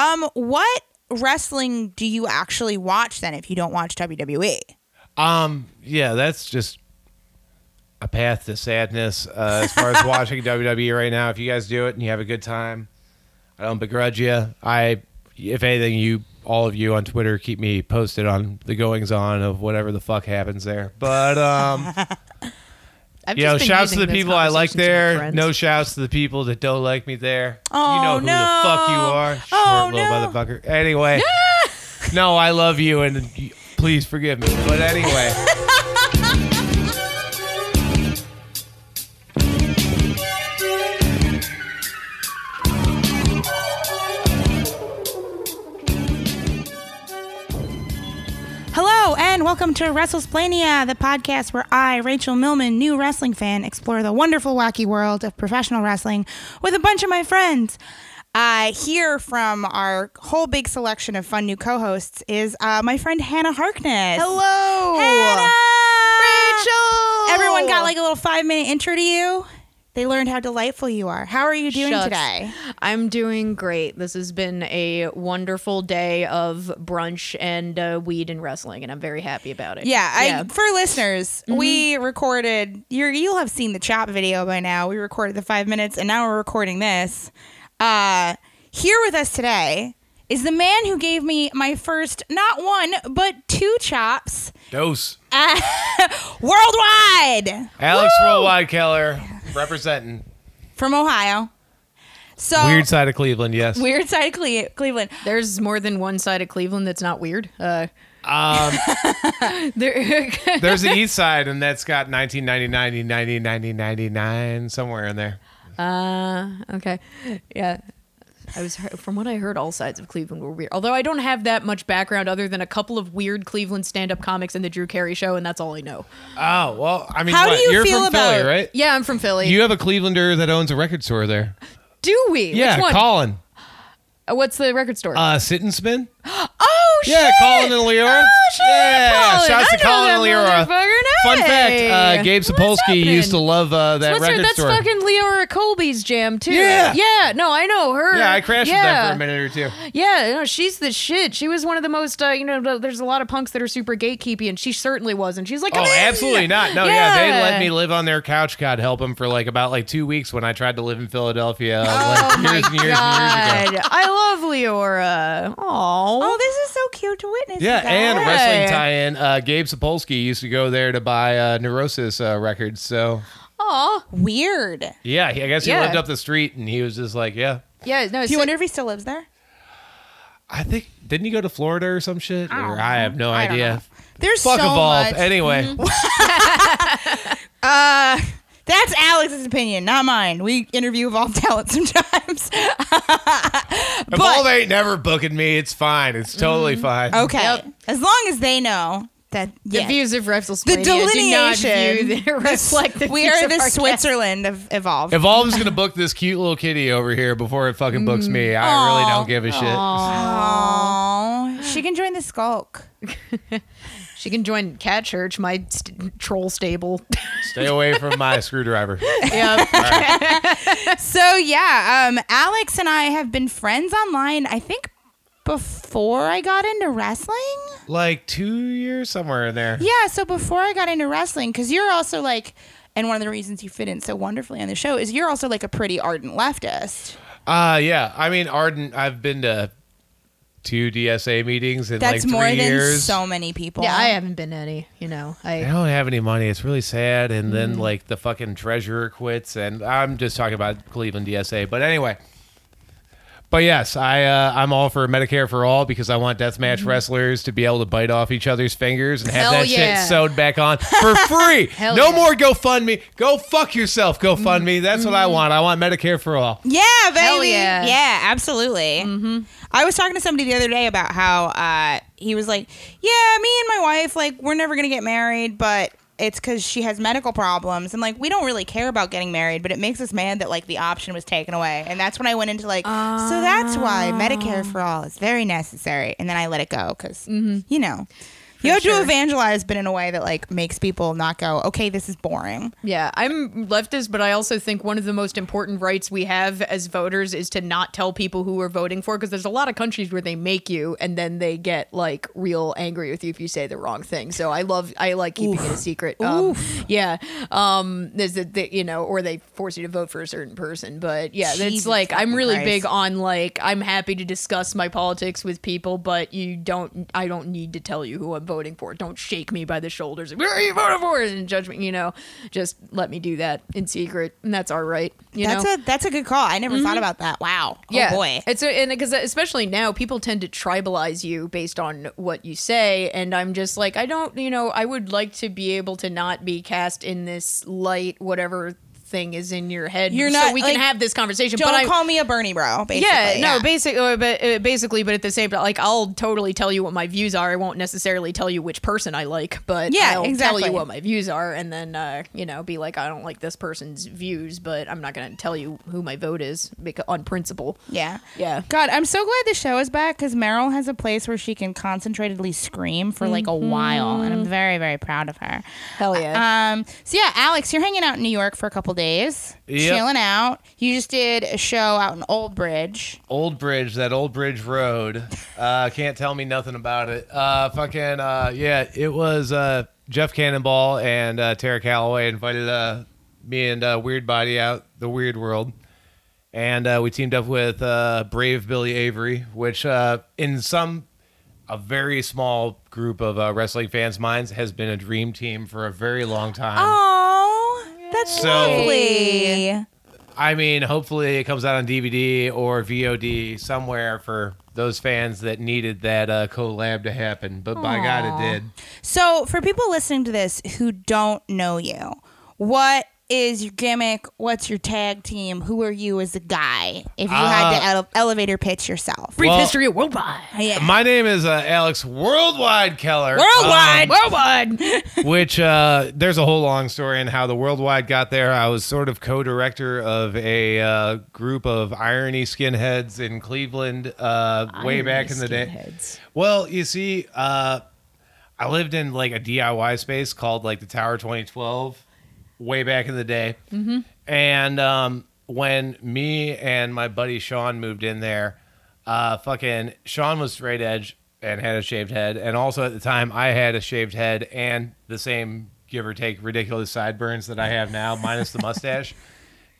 Um, what wrestling do you actually watch then if you don't watch? WWE? Um, yeah, that's just a path to sadness uh, as far as watching WWE right now. If you guys do it and you have a good time, I don't begrudge you. I, if anything, you all of you on Twitter keep me posted on the goings on of whatever the fuck happens there. But um, I've you know, shouts to the people I like conversation to make there. No shouts to the people that don't like me there. Oh, you know who no. the fuck you are, short Oh, little no. motherfucker. Anyway, no, I love you and please forgive me. But anyway. welcome to Wrestlesplaining, the podcast where I, Rachel Millman, new wrestling fan, explore the wonderful, wacky world of professional wrestling with a bunch of my friends. Uh, here from our whole big selection of fun new co-hosts is uh, my friend Hannah Harkness. Hello, Hannah! Rachel. Everyone got like a little five minute intro to you. They learned how delightful you are. How are you doing Shucks. today? I'm doing great. This has been a wonderful day of brunch and uh, weed and wrestling, and I'm very happy about it. Yeah, I, for listeners, we recorded. You're, you'll have seen the chop video by now. We recorded the five minutes, and now we're recording this. Uh, here with us today is the man who gave me my first, not one, but two chops Dose. worldwide Alex Worldwide Keller representing from Ohio. So weird side of Cleveland. Yes. weird side of Cle- Cleveland. There's more than one side of Cleveland that's not weird. Uh, Um, there, there's the east side, and that's got 1999, 90, 90, 99, somewhere in there. uh, okay, yeah. I was from what I heard, all sides of Cleveland were weird. Although I don't have that much background other than a couple of weird Cleveland stand-up comics and the Drew Carey Show, and that's all I know. Oh well, I mean, How do what? you You're feel from Philly, right? Yeah, I'm from Philly. You have a Clevelander that owns a record store there. Do we? Yeah? Colin. Uh, What's the record store? Uh, sit and spin. oh shit! Yeah, Colin and Leora. Oh shit! Yeah, Colin. shouts I to know Colin that and Leora. motherfucker. Fun fact: uh, Gabe What's Sapolsky used to love uh, that What's her, record that's store. fucking Leora Colby's jam too. Yeah. yeah. No, I know her. yeah, I crashed yeah. with them for a minute or two. Yeah, no, she's the shit. She was one of the most, uh, you know, there's a lot of punks that are super gatekeepy, and she certainly wasn't. She's like, Oh, in." absolutely not. No, yeah. they let me live on their couch. God help them for like about like two weeks when I tried to live in Philadelphia, Oh like years and years and god, years ago. I love Leora. Oh, Oh, this is so cute to witness. Yeah, and Hey. wrestling tie-in. Uh, Gabe Sapolsky used to go there to buy uh, Neurosis uh, records. So oh, weird. yeah, he, I guess he Yeah. lived up the street, and he was just like, yeah. yeah. No, Do you so- wonder if he still lives there? I think didn't he go to Florida or some shit? don't Or I have no I don't know. idea. There's Fuck so evolve. much. Anyway, Uh, that's Alex's opinion, not mine. We interview Evolve talent sometimes. evolve ain't never booking me. It's fine. It's totally mm-hmm. fine. okay, Yep. as long as they know that the views of the WrestleMania do not delineation view the, reflect the we views are of the our guests. Switzerland of Evolve. Evolve's gonna book this cute little kitty over here before it fucking books me. I really don't give a shit. Aww, she can join the skulk. She can join Cat Church, my st- troll stable. Stay away from my screwdriver. yeah. So yeah, um, Alex and I have been friends online. I think before I got into wrestling. Like two years somewhere in there. Yeah, so before I got into wrestling, because you're also like, and one of the reasons you fit in so wonderfully on the show is you're also like a pretty ardent leftist. Uh yeah. I mean, ardent. I've been to two DSA meetings in That's like more than years. so many people. Yeah, I haven't been to any, you know. I I don't have any money. It's really sad. And then Mm. like the fucking treasurer quits, and I'm just talking about Cleveland DSA. But anyway. But yes, I uh, I'm all for Medicare for all because I want deathmatch wrestlers to be able to bite off each other's fingers and have Mm-hmm. Hell that yeah. shit sewed back on for free. Hell no yeah. more GoFundMe. Go fuck yourself, GoFundMe. That's what I want. I want Medicare for all. Yeah, baby. Hell yeah. Yeah, absolutely. Mm-hmm. I was talking to somebody the other day about how uh, he was like, "Yeah, me and my wife, like, we're never gonna get married, but it's because she has medical problems, and like, we don't really care about getting married, but it makes us mad that like the option was taken away." And that's when I went into like, so that's why Medicare for all is very necessary, and then I let it go because mm-hmm. you know. You have sure. to evangelize, but in a way that like makes people not go, okay, this is boring. Yeah, I'm leftist, but I also think one of the most important rights we have as voters is to not tell people who we're voting for because there's a lot of countries where they make you and then they get like real angry with you if you say the wrong thing. So I love, I like keeping it a secret. Um, yeah, um, there's a, the, you know, or they force you to vote for a certain person. But yeah, it's like I'm really Christ. big on like I'm happy to discuss my politics with people, but you don't, I don't need to tell you who I'm voting for. Don't shake me by the shoulders. Where are you voting for? And judge me. You know, just let me do that in secret, and that's all right. You that's know. a that's a good call. I never thought mm-hmm. about that. Wow. Oh, yeah, Oh boy. it's a, and because especially now people tend to tribalize you based on what you say, and I'm just like I don't, you know, I would like to be able to not be cast in this light, whatever thing is in your head. You're so not, we can have this conversation. Don't but I, call me a Bernie bro. Basically. yeah, no, basic, uh, but uh, basically, but at the same time, like I'll totally tell you what my views are. I won't necessarily tell you which person I like, but Yeah, I'll exactly. tell you what my views are, and then uh, you know, be like, I don't like this person's views, but I'm not going to tell you who my vote is because on principle. Yeah. Yeah. God, I'm so glad the show is back because Meryl has a place where she can concentratedly scream for like a while, and I'm very, very proud of her. Hell yeah. Um. So yeah, Alex, you're hanging out in New York for a couple days, Yep. chilling out. You just did a show out in Old Bridge. Old Bridge, that Old Bridge Road. Uh, can't tell me nothing about it. Uh, fucking uh, yeah, it was uh, Jeff Cannonball and uh, Tara Calloway invited uh, me and uh, Weird Body out the Weird World, and uh, we teamed up with uh, Brave Billy Avery, which uh, in some a very small group of uh, wrestling fans' minds has been a dream team for a very long time. Oh, that's So- lovely. I mean, hopefully it comes out on DVD or VOD somewhere for those fans that needed that uh, collab to happen. But by God, it did. So, for people listening to this who don't know you, what is your gimmick? What's your tag team? Who are you as a guy? If you had to Uh, ele- elevator pitch yourself, Brief well- history of worldwide. yeah. My name is uh, Alex Worldwide Keller. Worldwide. Worldwide. um, which uh, there's a whole long story in how the Worldwide got there. I was sort of co-director of a uh, group of irony skinheads in Cleveland uh, way back in the day. Skinheads. Well, you see, uh, I lived in like a DIY space called like the Tower 2012 way back in the day. Mm-hmm. And um, when me and my buddy Sean moved in there, uh, fucking Sean was straight edge and had a shaved head. And also at the time, I had a shaved head and the same give or take ridiculous sideburns that I have now, minus the mustache.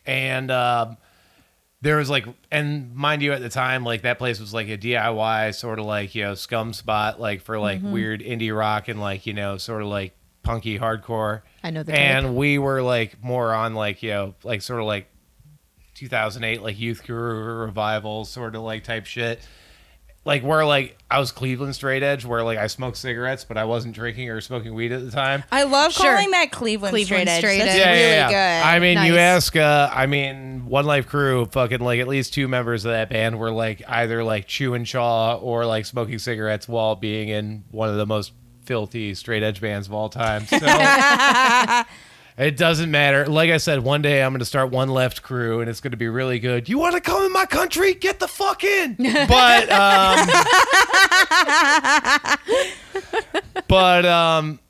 And um, there was like and mind you at the time like that place was like a diy sort of like you know scum spot like for like weird indie rock and like you know sort of like punky hardcore I know the type. and we were like more on like you know like sort of like 2008 like youth crew revival sort of like type shit like where like i was cleveland straight edge where like i smoked cigarettes but i wasn't drinking or smoking weed at the time I love Sure. calling that Cleveland, Cleveland straight edge. straight That's edge. really good. I mean, you ask. Uh, I mean, One Life Crew, fucking like at least two members of that band were like either like chewing chaw or like smoking cigarettes while being in one of the most filthy straight edge bands of all time. So it doesn't matter. Like I said, one day I'm going to start One Left Crew, and it's going to be really good. You want to come in my country? Get the fuck in. But um, but um,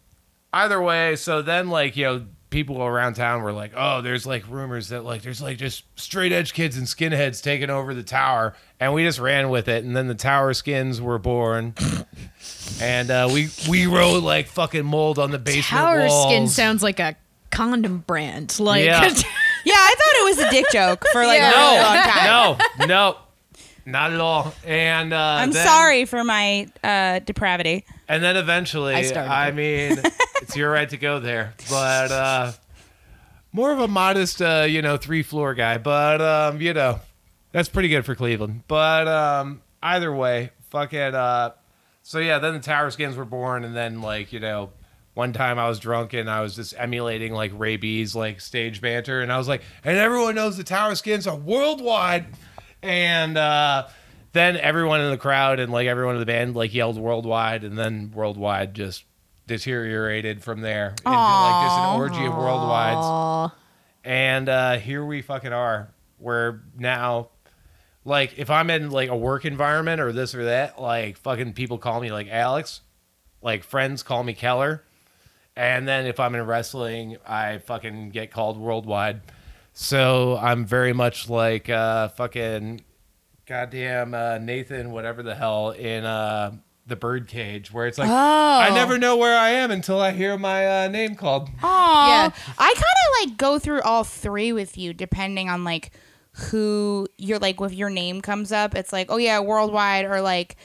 either way, so then like you know people around town were like, oh, there's like rumors that like there's like just straight edge kids and skinheads taking over the tower, and we just ran with it, and then the tower skins were born. And uh, we we wrote like fucking mold on the basement Tower walls. skin sounds like a condom brand. Like Yeah. yeah, I thought it was a dick joke for like Yeah. a really long time. no, no, not at all. And uh, I'm then- sorry for my uh, depravity. And then eventually, I I, mean, it's your right to go there, but uh, more of a modest, uh, you know, three floor guy. But um, you know, that's pretty good for Cleveland. But um, either way, fuck it. Uh, so yeah, then the Tower Skins were born, and then like you know. One time I was drunk and I was just emulating like Ray B's like stage banter, and I was like, and everyone knows the Tower Skins are worldwide, and uh, then everyone in the crowd and like everyone in the band like yelled worldwide, and then worldwide just deteriorated from there into like just an orgy of worldwides. Aw. And uh, here we fucking are. We're now, like, if I'm in like a work environment or this or that, like, fucking people call me like Alex. like friends call me Keller, and then if I'm in wrestling, I fucking get called worldwide. So I'm very much like uh, fucking goddamn uh, Nathan, whatever the hell, in uh, the Birdcage, where it's like oh. I never know where I am until I hear my uh, name called. Oh, Yeah. I kind of like go through all three with you, depending on like who you're like. with your name comes up, it's like, oh yeah, worldwide, or like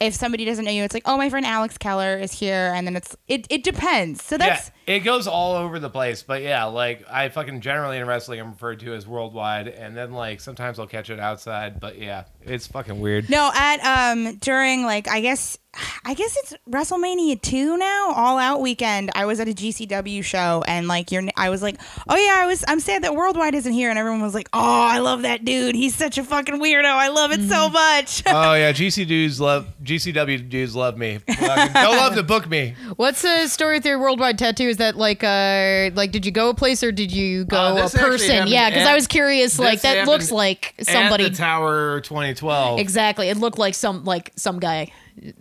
if somebody doesn't know you, it's like, oh my friend Alex Keller is here, and then it's it it depends. So that's it goes all over the place. But yeah, like I fucking generally in wrestling, I'm referred to as worldwide, and then like sometimes I'll catch it outside. But yeah, it's fucking weird. no at um during like I guess I guess it's WrestleMania two now, All Out weekend. I was at a GCW show, and like your I was like, oh yeah, I was I'm sad that worldwide isn't here, and everyone was like, oh I love that dude, he's such a fucking weirdo, I love it so much. oh yeah, GC dudes love GCW dudes love me. Fucking- They'll love to book me. What's the story with your worldwide tattoo? Is that like uh like did you go a place or did you go Uh, a this actually person? happened Yeah, because I was curious. Like this that happened looks like somebody. At the Tower 2012. Exactly. It looked like some like some guy,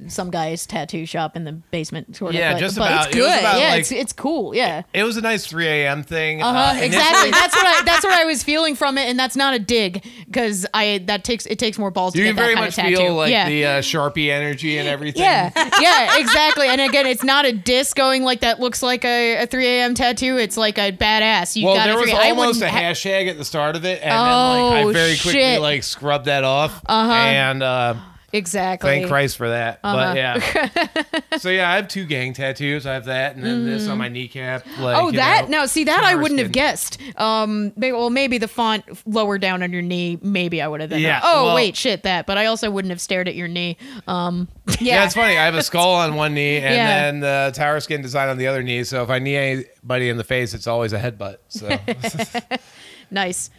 some guy's tattoo shop in the basement. Sort Yeah, of. But, just but about. It's It good. about, yeah, like- it's it's cool. Yeah. It was a nice 3 a.m. thing. Uh huh. Uh, exactly. That's what I. That's what I was feeling from it, and that's not a dig because I that takes it takes more balls to You get can that very kind much of feel like yeah. the uh, Sharpie energy and everything. yeah, yeah, exactly. And again, it's not a disc going like that. Looks like a, a 3 a.m. tattoo. It's like a badass. You Well, got there was 3 almost a ha- hashtag at the start of it, and then Oh, like I very quickly shit. like scrubbed that off. Uh-huh. And uh, exactly. thank Christ for that. Uh-huh. But yeah. so yeah, I have two gang tattoos. I have that, and then this on my kneecap. Like, Oh, that know, no. See that I wouldn't have guessed. Um, well, maybe the font lower down on your knee. Maybe I would have. Then Yeah, Oh well- wait, shit that. But I also wouldn't have stared at your knee. Um, Yeah. yeah. it's funny. I have a skull on one knee and Yeah. then the tower skin design on the other knee. So if I knee anybody in the face, it's always a headbutt. So, nice.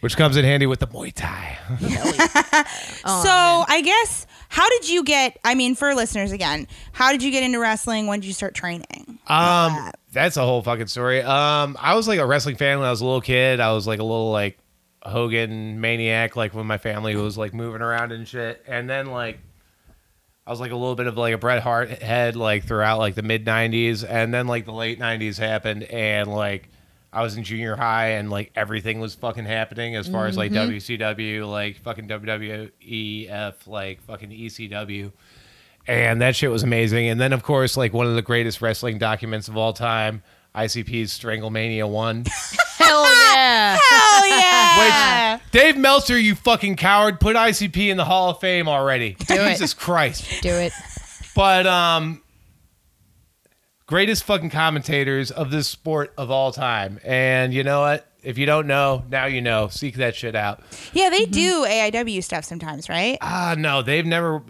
Which comes in handy with the Muay Thai. so I guess how did you get? I mean, for listeners again, how did you get into wrestling? When did you start training? Um, that's a whole fucking story. Um, I was like a wrestling fan when I was a little kid. I was like a little like Hogan maniac, like when my family was like moving around and shit. And then like I was like a little bit of like a Bret Hart head like throughout like the mid '90s, and then like the late '90s happened, and like I was in junior high, and like everything was fucking happening as far as like WCW, like fucking WWEF, like fucking ECW and that shit was amazing. And then, of course, like one of the greatest wrestling documents of all time, ICP's Stranglemania One. Hell yeah. Hell yeah! Which Dave Meltzer, you fucking coward, put ICP in the Hall of Fame already. it. Jesus Christ! Do it. But um, greatest fucking commentators of this sport of all time. And you know what? If you don't know, now you know. Seek that shit out. yeah, they do AIW stuff sometimes, right? Ah, no, they've never.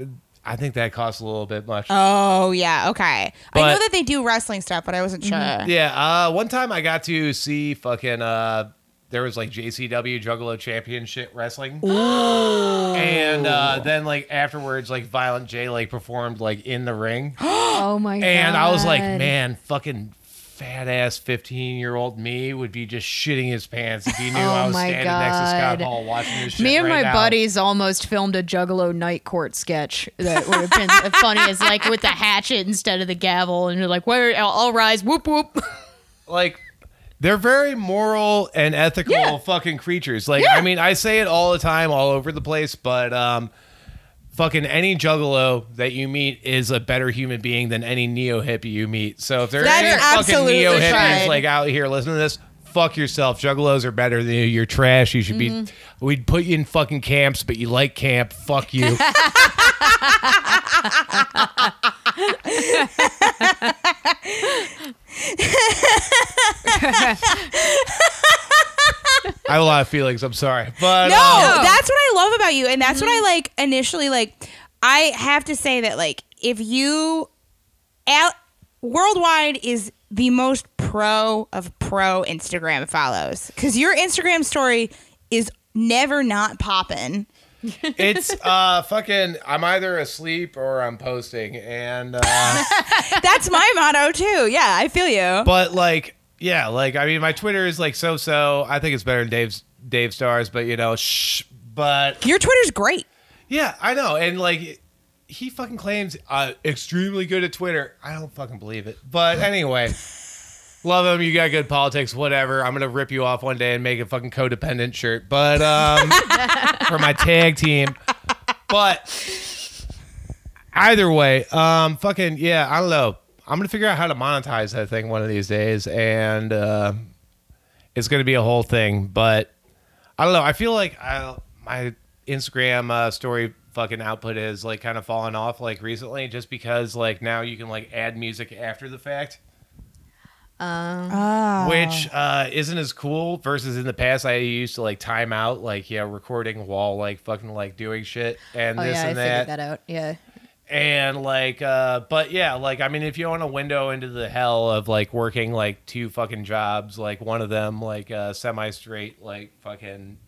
I think that costs a little bit much. Oh yeah, okay. I But- know that they do wrestling stuff, but I wasn't sure. Yeah, uh, one time I got to see fucking uh there was like JCW Juggalo Championship Wrestling. And uh, then like afterwards, like Violent J like performed like in the ring. Oh my god. And I was like, man, fucking fat ass fifteen year old me would be just shitting his pants if he knew Oh I was my standing next to Scott God. Hall watching this shit. Me and right my now. buddies almost filmed a Juggalo night court sketch that would have been funny as like with the hatchet instead of the gavel, and you're like, "Where? I'll, I'll rise." Whoop whoop. like they're very moral and ethical Yeah. fucking creatures. Like Yeah. I mean, I say it all the time, all over the place, but um, fucking any juggalo that you meet is a better human being than any neo hippie you meet. So if there are any fucking neo hippies right. like out here listening to this. Fuck yourself. Juggalos are better than you. You're trash. You should be. We'd put you in fucking camps, but you like camp. Fuck you. I have a lot of feelings. I'm sorry, but No, um, that's what I love about you, and that's what I like initially. Like, I have to say that, like, if you out worldwide is the most pro of pro Instagram follows because your Instagram story is never not popping. It's uh fucking. I'm either asleep or I'm posting, and uh, That's my motto too. Yeah, I feel you. but like yeah, like I mean, my Twitter is like so so. I think it's better than Dave's Dave Stars, but you know, shh. But Your Twitter's great. yeah, I know, and like he fucking claims uh, extremely good at Twitter. I don't fucking believe it. But anyway, love him. You got good politics, whatever. I'm gonna rip you off one day and make a fucking codependent shirt, but um, for my tag team. But either way, um, fucking yeah, I don't know. I'm gonna figure out how to monetize that thing one of these days, and uh, it's gonna be a whole thing. But I don't know. I feel like I, my Instagram uh, story fucking output is like kind of fallen off like recently, just because like now you can like add music after the fact, Oh. which uh, isn't as cool. Versus in the past, I used to like time out, like yeah, recording while like fucking like doing shit and Oh this yeah, I and figured that. that out. Yeah. and like uh but yeah like i mean if you want a window into the hell of like working like two fucking jobs like one of them like a semi straight like fucking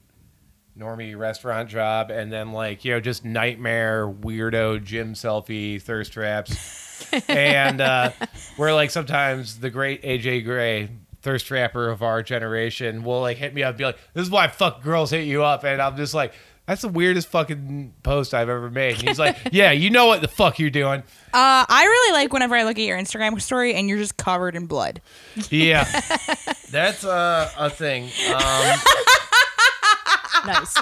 normie restaurant job and then like you know just nightmare weirdo gym selfie thirst traps and uh where like sometimes the great aj gray thirst trapper of our generation will like hit me up and be like this is why fuck girls hit you up and i'm just like that's the weirdest fucking post I've ever made. And he's like, "Yeah, you know what the fuck you're doing." Uh, I really like whenever I look at your Instagram story and you're just covered in blood. Yeah, that's uh, a thing. Um, Nice.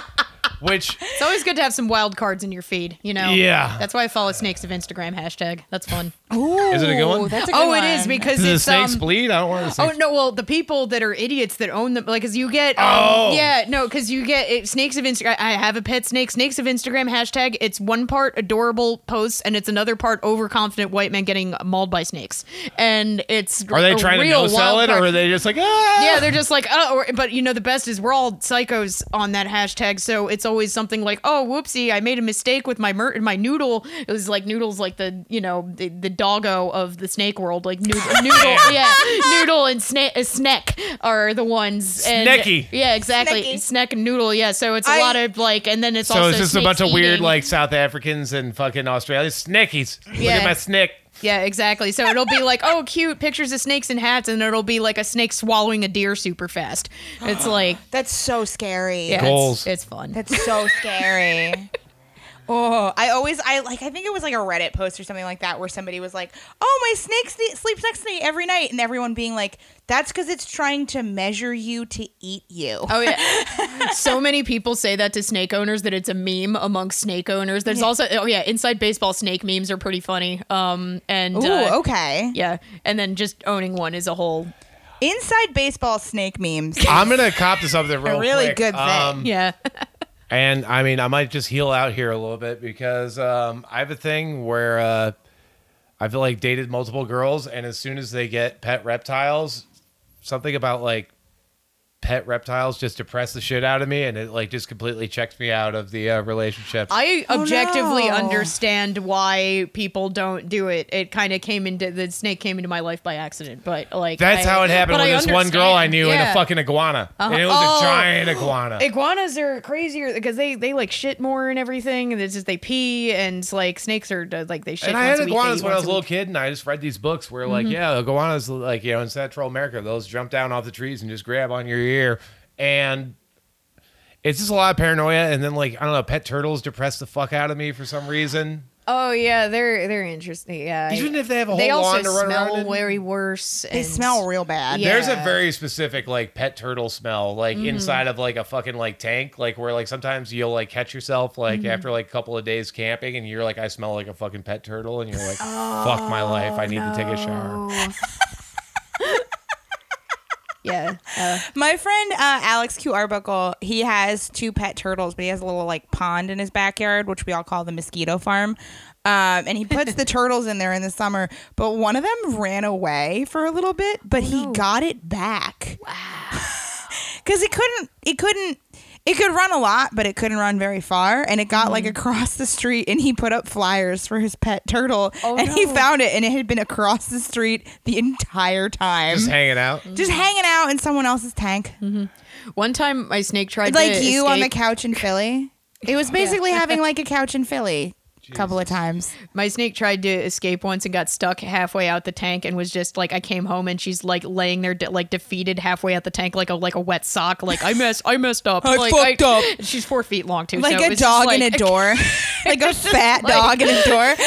Which It's always good to have some wild cards in your feed, you know? Yeah. That's why I follow Snakes of Instagram hashtag. That's fun. Ooh, Is it a good one? That's a good oh, one. it is because does the snakes um, bleed? I don't want to. Oh no! Well, the people that are idiots that own them, like, cause you get, um, Oh. yeah, no, cause you get it, snakes of Instagram. I have a pet snake. Snakes of Instagram hashtag. It's one part adorable posts, and it's another part overconfident white men getting mauled by snakes, and it's Are they a trying to real no sell wild it, or are they just like, ah? Yeah, they're just like, oh, or, but you know, the best is we're all psychos on that hashtag. So it's always something like, oh, whoopsie, I made a mistake with my mer- my noodle. It was like noodles, like the you know the, the doggo of the snake world, like noodle, noodle, yeah, noodle and snake, uh, snack are the ones. And, Snacky. yeah, exactly, Snacky. snack and noodle. Yeah, so it's a I- lot of like, and then it's So also it's just a bunch of weird like South Africans and fucking Australians. Snickies. Look at my snick. Yeah, exactly. So it'll be like, oh, cute pictures of snakes and hats, and it'll be like a snake swallowing a deer super fast. It's like, That's so scary. yeah, Goals. it's, it's fun. That's so scary. Oh, I always I like I think it was like a Reddit post or something like that where somebody was like, "Oh, my snake sne- sleeps next to me every night," and everyone being like, "That's because it's trying to measure you to eat you." Oh yeah. so many people say that to snake owners that it's a meme amongst snake owners. There's also oh yeah, inside baseball snake memes are pretty funny. Um and Ooh, uh, okay. yeah, and then just owning one is a whole Inside baseball snake memes. I'm gonna cop to something real really quick. good thing. Um, yeah. And I mean, I might just heal out here a little bit because um, I have a thing where uh, I feel like dated multiple girls, and as soon as they get pet reptiles, something about like pet reptiles just depress the shit out of me, and it like just completely checks me out of the uh, relationship. I Oh, objectively no. understand why people don't do it. It kind of came into the snake came into my life by accident, but like That's I- how it happened but with I this one girl I understand. knew in Yeah. a fucking iguana, and it was Oh. a giant iguana. Iguanas are crazier because they they like shit more and everything, and it's just they pee and like snakes are uh, like they shit. and I had they iguanas eat when I was a a little week. kid, and I just read these books where, like, yeah, iguanas, like, you know, in Central America, those jump down off the trees and just grab on your ear. And it's just a lot of paranoia. And then, like, I don't know, pet turtles depress the fuck out of me for some reason. Oh yeah, they're they're interesting. Yeah, Even if they have a whole also lawn to run smell around in. very worse. They smell real bad. Yeah. There's a very specific like pet turtle smell, like mm-hmm. inside of like a fucking like tank, like where like sometimes you'll like catch yourself like mm-hmm. after like a couple of days camping, and you're like, I smell like a fucking pet turtle, and you're like, fuck my life, I oh, need to take a shower. Yeah. Uh, My friend uh, Alex Q Arbuckle, he has two pet turtles, but he has a little like pond in his backyard, which we all call the mosquito farm. Um, and he puts the turtles in there in the summer, but one of them ran away for a little bit, but he got it back. Wow. Because it couldn't, it couldn't, it could run a lot, but it couldn't run very far. And it got like mm-hmm. across the street, and he put up flyers for his pet turtle, Oh, and he found it, and it had been across the street the entire time Just hanging out. just mm-hmm. hanging out in someone else's tank. Mm-hmm. one time my snake tried like to you on the couch in Philly. It was basically having like a couch in Philly. A couple of times. My snake tried to escape once and got stuck halfway out the tank and was just like I came home and she's like laying there de- like defeated halfway out the tank like a like a wet sock like I messed I messed up I like, fucked up. she's four feet long too Like so a it's just dog in a door. like a fat like- dog in a door.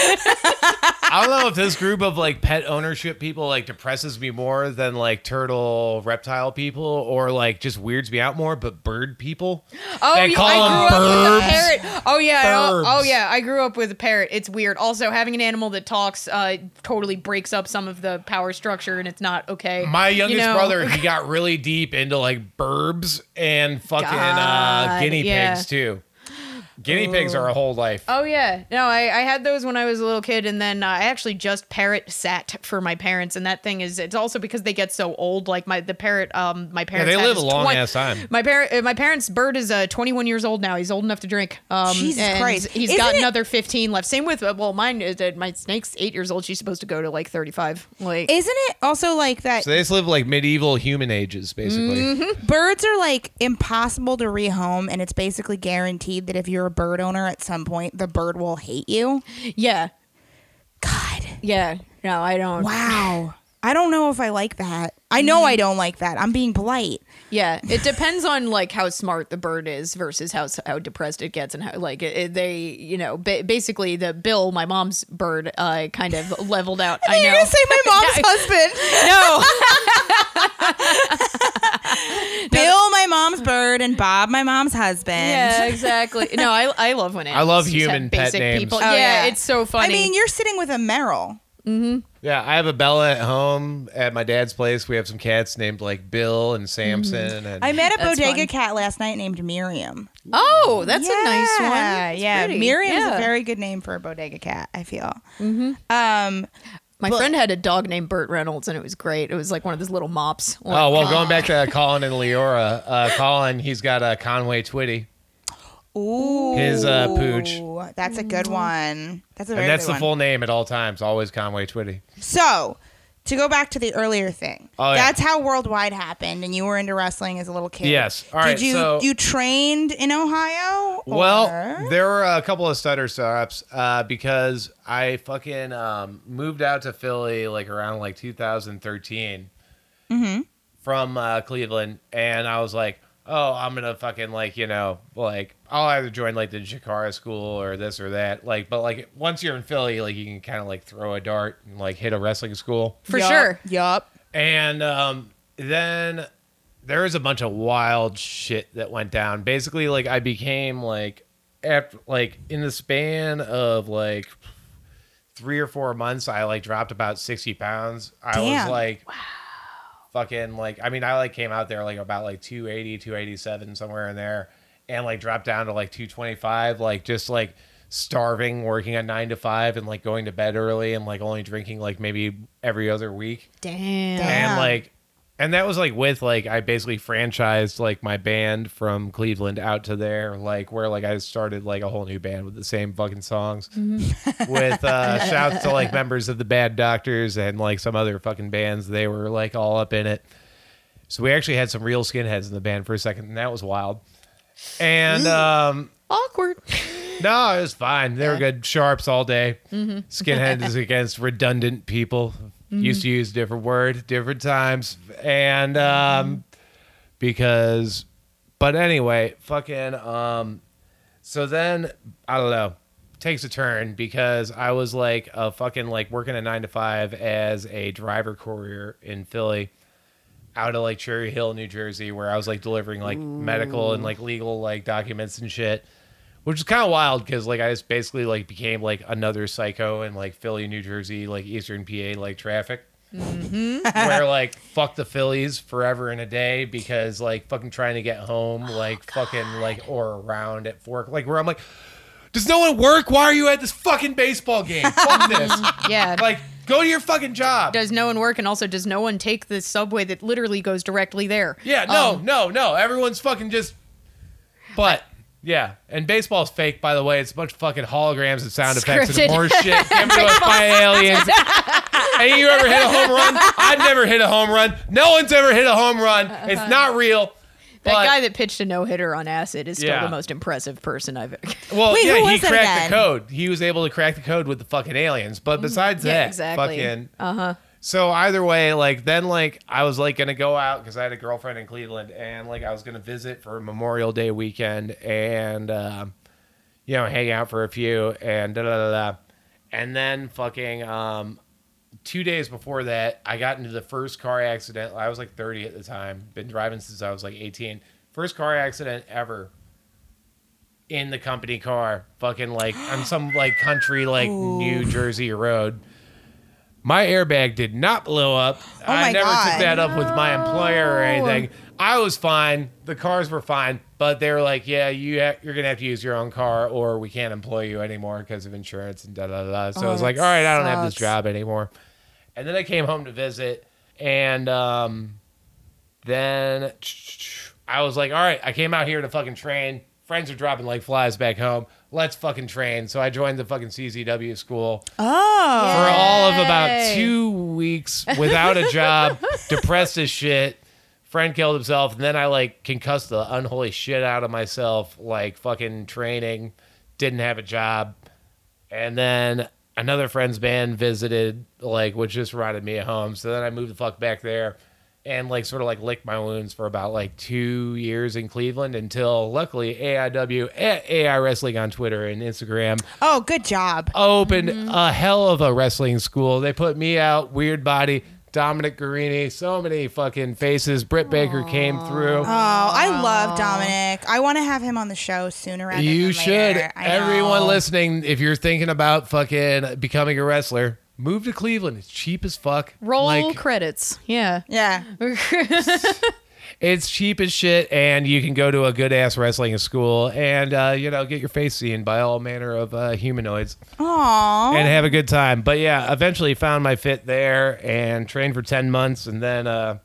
I don't know if this group of like pet ownership people like depresses me more than like turtle reptile people or like just weirds me out more, but bird people. Oh, They yeah, call I them grew up with a parrot. Oh yeah, oh, oh yeah, I grew up with a parrot. It's weird. Also, having an animal that talks uh, totally breaks up some of the power structure, and it's not okay. My You youngest know? brother, he got really deep into like burbs and fucking uh, guinea yeah. pigs too. Guinea pigs are a whole life. Oh yeah, no, I, I had those when I was a little kid, and then uh, I actually just parrot sat for my parents, and that thing is it's also because they get so old. Like my the parrot, um, my Yeah, parents they had live a is long 20 ass time. My parent, uh, my parents' bird is uh, 21 years old now. He's old enough to drink. Um, Jesus and Christ. He's Isn't got it- another 15 left. Same with uh, well, mine is uh, my snake's eight years old. She's supposed to go to like 35. Like Isn't it also like that So they just live like medieval human ages, basically. Mm-hmm. birds are like impossible to rehome and it's basically guaranteed that if you're a bird owner at some point the bird will hate you? yeah, God. yeah. No, I don't. Wow. I don't know if I like that. I know mm-hmm. I don't like that. I'm being polite. Yeah, it depends on like how smart the bird is versus how how depressed it gets and how like it, it- they you know ba- basically the Bill my mom's bird uh kind of leveled out. I You're know. gonna say my mom's husband. no. Bill, my mom's bird, and Bob, my mom's husband. yeah, exactly. No, I I love when I love animals just have human pet basic names. people. Oh, yeah, it's so funny. I mean, you're sitting with a Merrill. Yeah, I have a Bella at home at my dad's place. We have some cats named like Bill and Samson. And I met a That's bodega fun. cat last night named Miriam. oh, that's a nice one. Yeah, It's yeah. pretty. Miriam's Yeah. a very good name for a bodega cat. I feel. Mm-hmm. Um, My friend had a dog named Burt Reynolds, and it was great. It was like one of those little mops. oh well, going back to Colin and Leora, uh, Colin he's got a Conway Twitty, ooh, His, uh, pooch. That's a good one. That's a very good one. and that's good the one. full name at all times. Always Conway Twitty. So, to go back to the earlier thing, Oh, yeah. that's how worldwide happened, and you were into wrestling as a little kid. Yes. All right, Did you so- you trained in Ohio? Well, or- there were a couple of stutter stops uh, because I fucking um, moved out to Philly like around like 2013 from uh, Cleveland, and I was like, oh, I'm gonna fucking like you know like I'll either join like the Jakara school or this or that. Like, but like once you're in Philly, like you can kind of like throw a dart and like hit a wrestling school. For Yup, sure. Yup. And um, then there was a bunch of wild shit that went down. Basically, like I became like after like in the span of like three or four months, I like dropped about sixty pounds. I Damn. was like fucking like I mean I like came out there like about like 280, 287 somewhere in there and like dropped down to like 225 like just like starving working at 9 to 5 and like going to bed early and like only drinking like maybe every other week Damn. Damn. and like and that was like with like i basically franchised like my band from cleveland out to there like where like i started like a whole new band with the same fucking songs. With uh shouts to like members of the bad doctors and like some other fucking bands. They were like all up in it. So we actually had some real skinheads in the band for a second and that was wild. And um Awkward. no, it was fine. They were good sharps all day. Skinhead is against redundant people. Used to use different word, different times, and um, because, but anyway, fucking um, so then I don't know, takes a turn because I was like a fucking like working a nine to five as a driver courier in Philly out of like Cherry Hill, New Jersey, where I was like delivering like medical and like legal like documents and shit, which is kind of wild because like I just basically like became like another psycho in like Philly, New Jersey, like Eastern PA, like traffic. where like fuck the Phillies forever in a day because like fucking trying to get home like fucking like or around at four like where I'm like, does no one work? Why are you at this fucking baseball game? Fuck this. Yeah. Like go to your fucking job. does no one work and also does no one take the subway that literally goes directly there Yeah, no, Um, no, no. Everyone's fucking just. But yeah, and baseball's fake, by the way. It's a bunch of fucking holograms and sound effects Scripted. and horse shit given to us by aliens. Hey, you ever hit a home run? I've never hit a home run. No one's ever hit a home run. It's not real. That But- guy that pitched a no hitter on acid is still Yeah. the most impressive person I've. Ever. Well, Wait, yeah, he cracked the code. He was able to crack the code with the fucking aliens. But besides yeah, that, exactly. fucking. Uh huh. So either way, like then, like I was like gonna go out because I had a girlfriend in Cleveland, and like I was gonna visit for Memorial Day weekend, and um, you know, hang out for a few, and da da da da, and then fucking um, two days before that, I got into the first car accident. I was like 30 at the time, been driving since I was like 18. First car accident ever in the company car, fucking like on some like country like New Jersey road. My airbag did not blow up. Oh I never God. took that up with my employer or anything. I was fine. The cars were fine, but they were like, "Yeah, you ha- you're gonna have to use your own car, or we can't employ you anymore because of insurance and da da da." So Oh, I was like, "All right, I don't have this job anymore." And then I came home to visit, and um, then I was like, "All right, I came out here to fucking train." Friends are dropping like flies back home. Let's fucking train. So I joined the fucking CZW school Oh. for all of about two weeks without a job, depressed as shit. Friend killed himself, and then I like concussed the unholy shit out of myself, like fucking training, didn't have a job, and then another friend's band visited, like which just reminded me of home. So then I moved the fuck back there, and like sort of like licked my wounds for about like two years in Cleveland until luckily AIW at AI Wrestling on Twitter and Instagram Oh, good job. opened Mm-hmm. a hell of a wrestling school. They put me out, Weird Body, Dominic Garrini, so many fucking faces. Britt Baker came through. Oh, I love Dominic. I want to have him on the show sooner rather you than should. later. I Everyone know. listening, if you're thinking about fucking becoming a wrestler, move to Cleveland. It's cheap as fuck. Roll Like, credits. Yeah. Yeah. it's cheap as shit, and you can go to a good ass wrestling school and uh, you know get your face seen by all manner of uh, humanoids. Aww. and have a good time. But yeah, eventually found my fit there and trained for 10 months. And then uh,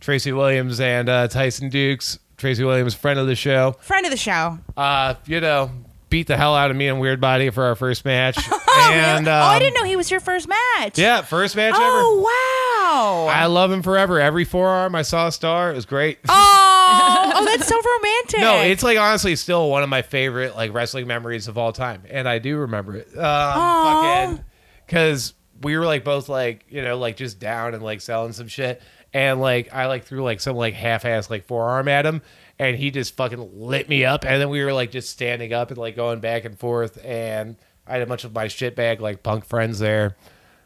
Tracy Williams and uh, Tyson Dukes, Tracy Williams, friend of the show, Friend of the show. uh, you know, beat the hell out of me and Weird Body for our first match. Oh, and really? oh, I um, didn't know he was your first match. Yeah, first match Oh, ever. wow. I love him forever. Every forearm I saw a star. It was great. oh, oh, that's so romantic. No, it's like honestly still one of my favorite like wrestling memories of all time, and I do remember it. Um, because we were like both like you know like just down and like selling some shit, and like I like threw like some like half-ass like forearm at him, and he just fucking lit me up, and then we were like just standing up and like going back and forth, and I had a bunch of my shit bag like punk friends there,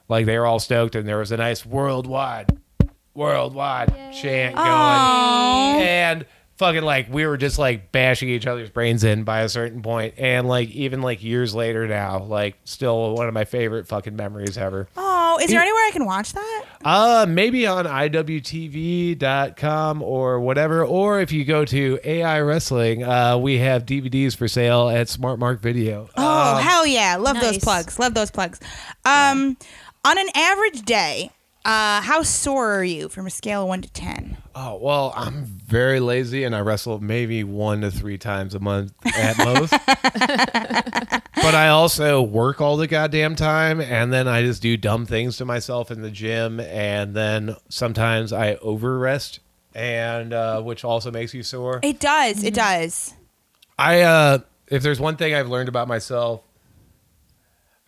like they were all stoked, and there was a nice worldwide, worldwide chant going. Aw. and fucking like we were just like bashing each other's brains in by a certain point and like even like years later now like still one of my favorite fucking memories ever Oh, is there anywhere I can watch that? uh maybe on iwtv.com or whatever or if you go to ai wrestling uh we have dvds for sale at smart mark video Oh, hell yeah. Love those plugs. Love those plugs. Um, On an average day, uh, how sore are you from a scale of 1 to 10? Oh well, I'm very lazy, and I wrestle maybe one to three times a month at most. but I also work all the goddamn time, and then I just do dumb things to myself in the gym, and then sometimes I over rest, and uh, which also makes you sore. It does. It does. I uh, if there's one thing I've learned about myself.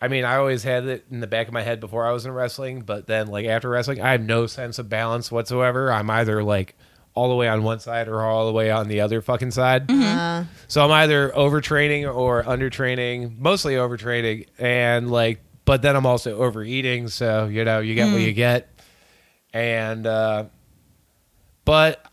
I mean, I always had it in the back of my head before I was in wrestling, but then like after wrestling, I have no sense of balance whatsoever. I'm either like all the way on one side or all the way on the other fucking side. Uh, So I'm either overtraining or undertraining, mostly overtraining, and like, but then I'm also overeating. So you know, you get what you get, and uh, but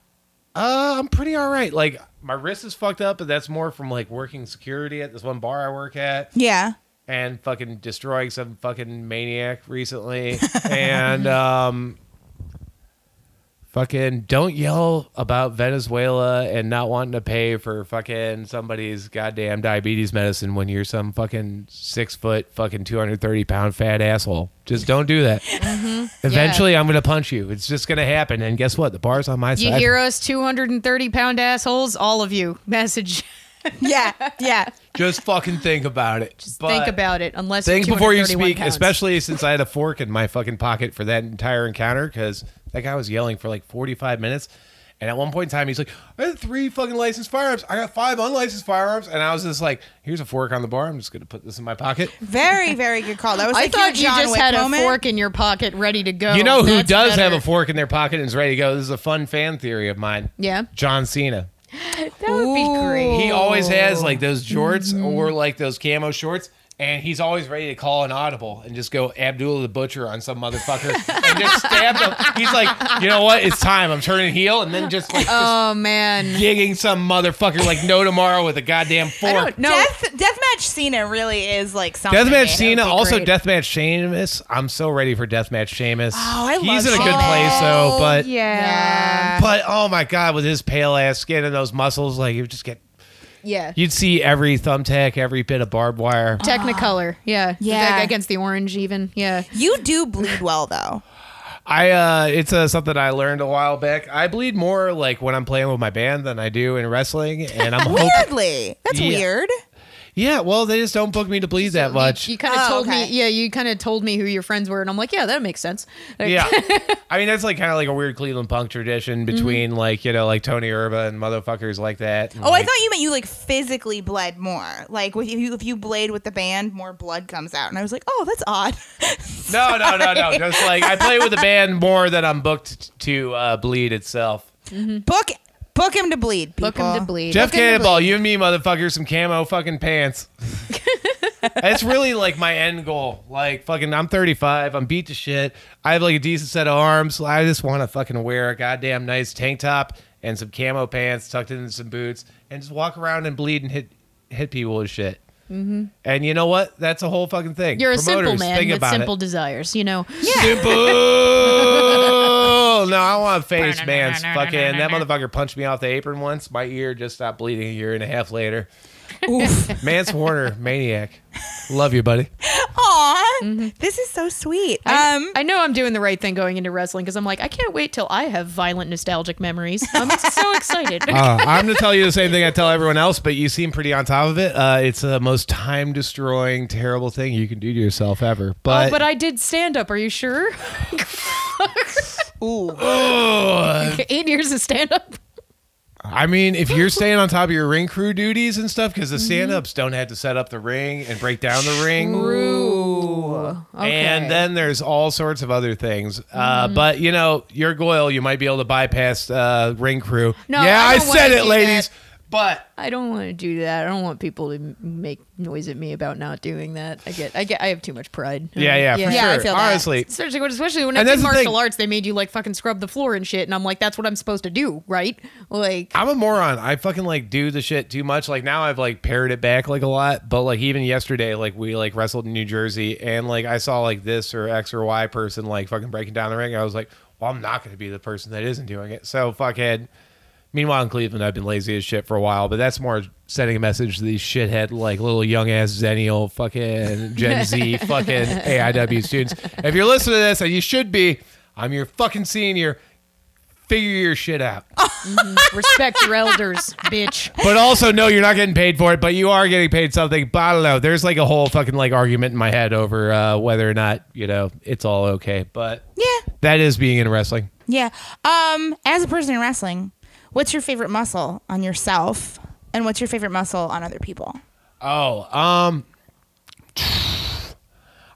uh, I'm pretty all right. Like my wrist is fucked up, but that's more from like working security at this one bar I work at Yeah. And fucking destroying some fucking maniac recently. and um fucking don't yell about Venezuela and not wanting to pay for fucking somebody's goddamn diabetes medicine when you're some fucking six foot fucking 230 pound fat asshole. Just don't do that. Eventually I'm gonna punch you. It's just gonna happen. And guess what? The bar's on my you side. hear us, 230 pound assholes? All of you. Message. Yeah. Yeah. just fucking think about it. Just But- think about it. Unless Think you're before you 231 speak, pounds. especially since I had a fork in my fucking pocket for that entire encounter because that guy was yelling for like 45 minutes. And at one point in time, he's like, I had three fucking licensed firearms. I got five unlicensed firearms. And I was just like, here's a fork on the bar. I'm just going to put this in my pocket. Very, very good call. That was I like thought you John just Wick had moment. a fork in your pocket ready to go. You know who That's does have a fork in their pocket and is ready to go? This is a fun fan theory of mine. Yeah, John Cena. That would be great. He always has like those jorts Mm-hmm. or like those camo shorts. And he's always ready to call an audible and just go Abdullah the Butcher on some motherfucker and just stab them. He's like, you know what? It's time. I'm turning heel, and then just like just Oh man. gigging some motherfucker like no tomorrow with a goddamn I fork. don't know. Death, Deathmatch Cena really is like something. Deathmatch man. Cena, also great. Deathmatch Sheamus. I'm so ready for Deathmatch Sheamus. Oh, I He's love in a good place though, but yeah. but oh my god, with his pale ass skin and those muscles, like you just get Yeah. you'd see every thumbtack, every bit of barbed wire. Technicolor. Yeah. Yeah. Against the orange, even. Yeah. You do bleed well though. I uh it's uh, something I learned a while back. I bleed more like when I'm playing with my band than I do in wrestling, and I'm hoping. Weirdly, that's Yeah. weird. Yeah, well, they just don't book me to bleed that much. You, you kind of Oh, told okay. me. Yeah. You kind of told me who your friends were, and I'm like, yeah, that makes sense. Like, yeah, I mean that's like kind of like a weird Cleveland punk tradition between like you know like Tony Erba and motherfuckers like that. and, Oh, I like- thought you meant you like physically bled more. Like if you if you blade with the band, more blood comes out. And I was like, oh, that's odd. No, no, no, no. Just like I play with the band more than I'm booked to uh, bleed itself. book book him to bleed. People. Book him to bleed. Jeff Book him to Cannonball, bleed. you and me, motherfucker, some camo fucking pants. That's really like my end goal. Like fucking, I'm 35. I'm beat to shit. I have like a decent set of arms. I just want to fucking wear a goddamn nice tank top and some camo pants tucked into some boots and just walk around and bleed and hit hit people with shit. Mm-hmm. And you know what? That's a whole fucking thing. You're a simple Promoters, man think with about simple it. desires. You know. Simple. No, I want face man's fucking. That motherfucker punched me off the apron once. My ear just stopped bleeding a year and a half later. Oof. Mance Warner, maniac. Love you, buddy. Aw, this is so sweet. I, Um, I know I'm doing the right thing going into wrestling because I'm like, I can't wait till I have violent nostalgic memories. I'm so excited. Uh, I'm going to tell you the same thing I tell everyone else, but you seem pretty on top of it. Uh, it's the most time destroying, terrible thing you can do to yourself ever. But, oh, but I did stand up. Are you sure? ooh. Ugh. Eight years of stand up. I mean, if you're staying on top of your ring crew duties and stuff, because the stand ups don't have to set up the ring and break down the ring. Ooh. And then there's all sorts of other things. Mm-hmm. Uh, but you know, you're Goyle. You might be able to bypass uh, ring crew. No, yeah, I I, don't wanna said it, do ladies. that. But I don't want to do that. I don't want people to make noise at me about not doing that. I get, I get, I have too much pride. yeah, yeah, for Yeah, I feel that. Honestly, Especially, when- especially when I did the martial arts, they made you like fucking scrub the floor and shit, and I'm like, that's what I'm supposed to do, right? Like, I'm a moron. I fucking like do the shit too much. Like now I've like pared it back like a lot. But like even yesterday, like we like wrestled in New Jersey and like I saw like this or X or Y person like fucking breaking down the ring. I was like, well, I'm not going to be the person that isn't doing it. So fuckhead. Meanwhile, in Cleveland, I've been lazy as shit for a while, but that's more sending a message to these shithead, like little young ass Zennial, fucking Gen Z, fucking AIW students. If you're listening to this, and you should be, I'm your fucking senior. Figure your shit out. respect your elders, bitch. but also no, you're not getting paid for it, but you are getting paid something. But I don't know. There's like a whole fucking like argument in my head over uh, whether or not you know it's all okay. But Yeah. that is being in wrestling. Yeah. Um, as a person in wrestling, what's your favorite muscle on yourself, and what's your favorite muscle on other people? Oh, um,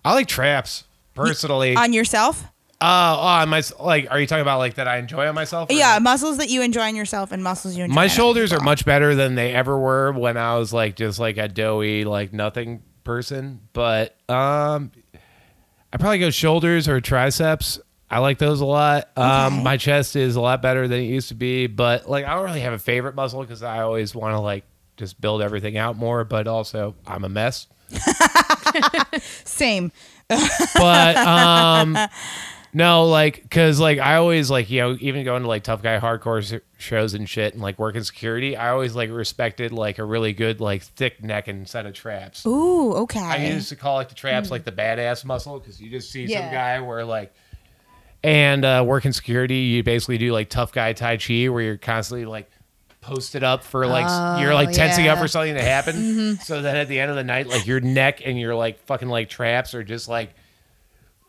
I like traps personally. On yourself? Uh, oh, on my like, are you talking about like that I enjoy on myself? Yeah, muscles that you enjoy on yourself and muscles you enjoy. My shoulders are much better than they ever were when I was like just like a doughy like nothing person. But um, I probably go shoulders or triceps. I like those a lot. Um, Okay. my chest is a lot better than it used to be, but like I don't really have a favorite muscle because I always want to like just build everything out more. But also I'm a mess. Same. but um no like because like i always like you know even going to like tough guy hardcore shows and shit and like working security i always like respected like a really good like thick neck and set of traps Ooh, okay. i used to call like the traps like the badass muscle because you just see some guy where like and uh working security you basically do like tough guy tai chi where you're constantly like posted up for like s- you're like Oh, tensing up for something to happen so that at the end of the night like your neck and your like fucking like traps are just like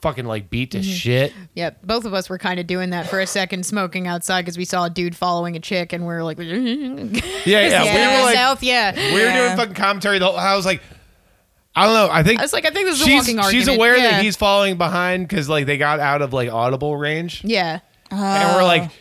fucking like beat to Mm-hmm. shit. Yep, both of us were kind of doing that for a second, smoking outside because we saw a dude following a chick, and we are like, yeah, Yeah, yeah. Yeah. We were like, south, yeah. we were Yeah. doing fucking commentary. The whole, I was like, I don't know. I think I was like, I think this is a she's walking she's aware yeah. that he's following behind because like they got out of like audible range, yeah. and we're like.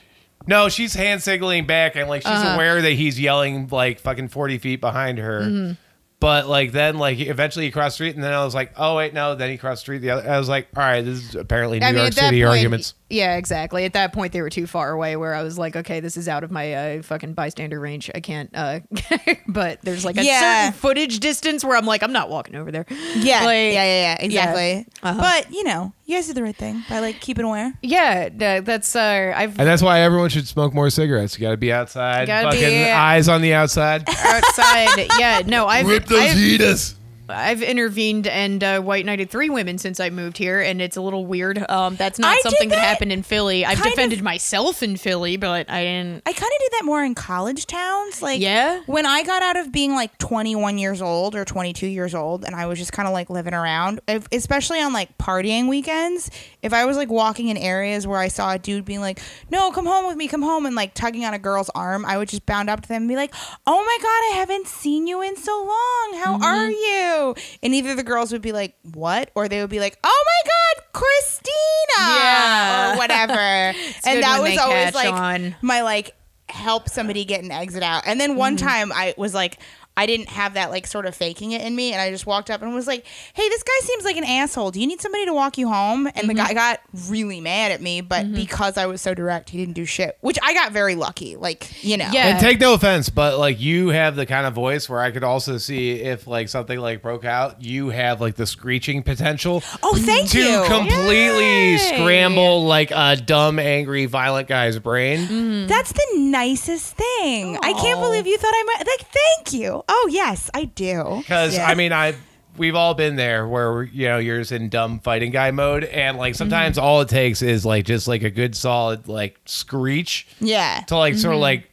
No, she's hand signaling back, and like she's Uh-huh. aware that he's yelling like fucking forty feet behind her. Mm-hmm. But like then like eventually he crossed the street, and then I was like, oh wait, no. Then he crossed the street. The other, I was like, all right, this is apparently New I mean, York at that City point, arguments. Yeah, exactly. At that point, they were too far away. Where I was like, okay, this is out of my uh, fucking bystander range. I can't. uh But there's like a Yeah. certain footage distance where I'm like, I'm not walking over there. Yeah, Like, yeah, yeah, yeah, exactly. Uh-huh. But you know, you guys did the right thing by like keeping aware. Yeah, that's uh, I've And that's why everyone should smoke more cigarettes. You got to be outside, Gotta be- fucking eyes on the outside. outside. yeah, no, I've I've, heaters. I've intervened and uh, white knighted three women since I moved here, and it's a little weird. Um, that's not I something that, that happened in Philly. I've kind of- defended myself in Philly, but I didn't. I kind of did that more in college towns. Like, Yeah? when I got out of being like 21 years old or 22 years old, and I was just kind of like living around, if, especially on like partying weekends, if I was like walking in areas where I saw a dude being like, no, come home with me, come home, and like tugging on a girl's arm, I would just bound up to them and be like, oh my God, I haven't seen you in so long. How are you? And either the girls would be like, what? Or they would be like, oh my God, Christina. Yeah. Or whatever. and that was always like on. my like help somebody get an exit out. And then one time I was like I didn't have that like sort of faking it in me and I just walked up and was like, "Hey, this guy seems like an asshole. Do you need somebody to walk you home?" And the guy got really mad at me, but because I was so direct, he didn't do shit, which I got very lucky. Like, you know. Yeah. And take no offense, but like you have the kind of voice where I could also see if like something like broke out, you have like the screeching potential Oh, thank to you. To completely Yay. scramble like a dumb, angry, violent guy's brain. Mm-hmm. That's the nicest thing. I can't believe you thought I might like thank you. Oh, yes, I do. Because Yeah. I mean, I we've all been there where you know you're just in dumb fighting guy mode, and like sometimes Mm-hmm. all it takes is like just like a good solid like screech Yeah. to like Mm-hmm. sort of like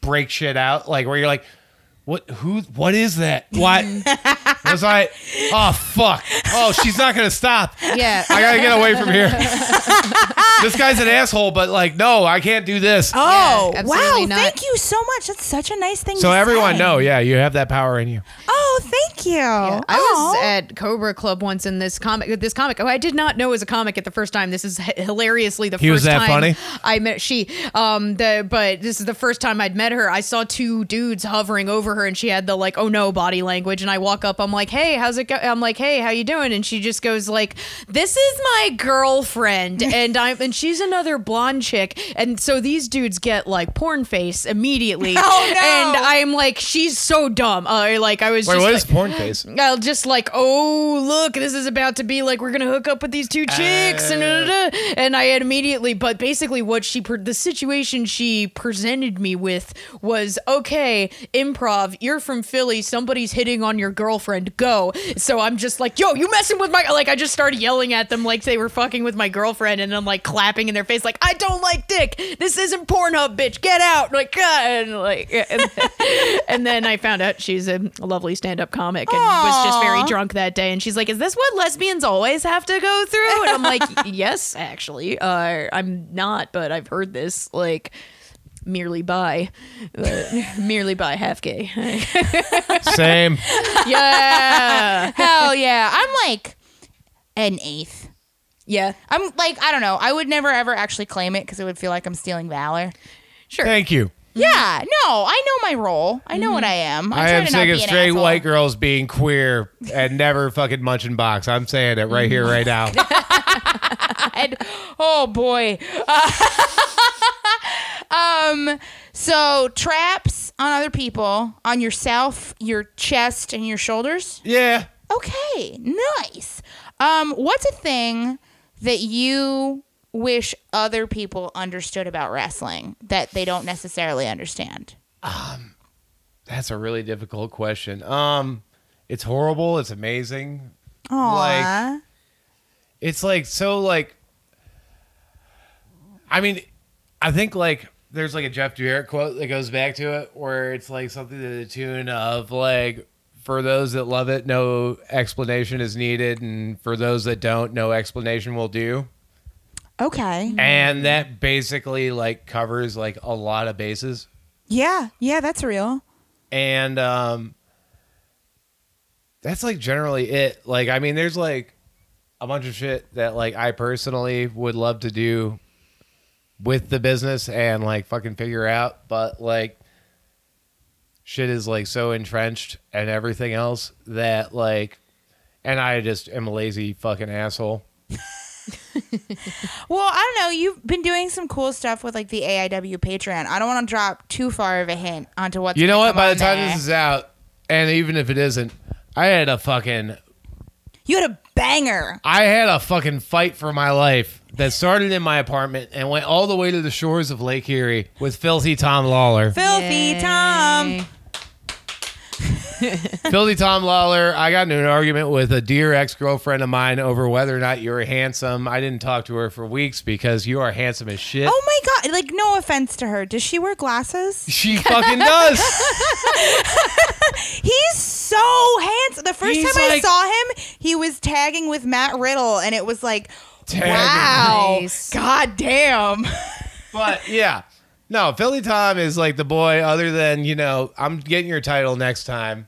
break shit out, like where you're like. What? Who? What is that? What was I? Oh fuck! Oh, she's not gonna stop. Yeah. I gotta get away from here. this guy's an asshole, but like, no, I can't do this. Oh, Yeah, wow. absolutely not. Thank you so much. That's such a nice thing to do. so to everyone say. know, yeah, you have that power in you. Oh, thank you. I was Aw. at Cobra Club once in this comic. This comic, oh, I did not know it was a comic at the first time. This is h- hilariously the He first was that time funny? I met she. Um, the but this is the first time I'd met her. I saw two dudes hovering over her, and she had the like, oh no, body language. And I walk up, I'm like, hey, how's it go? I'm like, hey, how you doing? And she just goes like, this is my girlfriend, and I'm and she's another blonde chick, and so these dudes get like porn face immediately. Oh, no. And I'm like, she's so dumb. Uh, like I was Wait, just what like, is porn face? I'll just like, oh look, this is about to be like we're gonna hook up with these two chicks, and da, da, da. and I had immediately, but basically what she pre- the situation she presented me with was okay, improv. You're from Philly, somebody's hitting on your girlfriend, go. So I'm just like, yo, you messing with my like I just started yelling at them like they were fucking with my girlfriend, and I'm like clapping in their face like I don't like dick. This isn't Pornhub, bitch. Get out, like God, and like and, and then I found out she's a lovely stand-up comic and was just very drunk that day. And she's like, "Is this what lesbians always have to go through?" And I'm like, "Yes, actually. Uh, I'm not, but I've heard this like." Merely by, uh, merely by half gay. Same. yeah, Hell yeah. I'm like an eighth. yeah, I'm like, I don't know. I would never ever actually claim it because it would feel like I'm stealing valor. sure. Thank you. Yeah, no, I know my role. I know what I am. I, I try am to not sick be of an straight asshole. white girls being queer and never fucking munching box. I'm saying it right here, right now. And- oh boy. Um. So traps on other people, on yourself, your chest, and your shoulders. Yeah. Okay, nice. Um, what's a thing that you wish other people understood about wrestling that they don't necessarily understand? Um, that's a really difficult question. Um, it's horrible. It's amazing. Aww. It's like so like. I mean, I think like there's like a Jeff Jarrett quote that goes back to it where it's like something to the tune of like for those that love it, no explanation is needed, and for those that don't, no explanation will do. Okay. And that basically like covers like a lot of bases. Yeah. Yeah, that's real. and um that's like generally it like i mean there's like a bunch of shit that like i personally would love to do with the business and like fucking figure out but like shit is like so entrenched and everything else that like and i just am a lazy fucking asshole Well, I don't know. You've been doing some cool stuff with like the AIW Patreon. I don't want to drop too far of a hint onto what's you know what by the time there. this is out and even if it isn't i had a fucking you had a banger. I had a fucking fight for my life that started in my apartment and went all the way to the shores of Lake Erie with filthy Tom Lawlor. Filthy Tom. filthy Tom Lawlor, I got into an argument with a dear ex girlfriend of mine over whether or not you were handsome. I didn't talk to her for weeks because you are handsome as shit. Oh my god! Like, no offense to her. Does she wear glasses? She fucking does. He's so handsome. The first He's time I like- saw him, he was tagging with Matt Riddle, and it was like, Tagging. wow, Nice. god damn. But yeah. No, Filthy Tom is like the boy, other than, you know, I'm getting your title next time.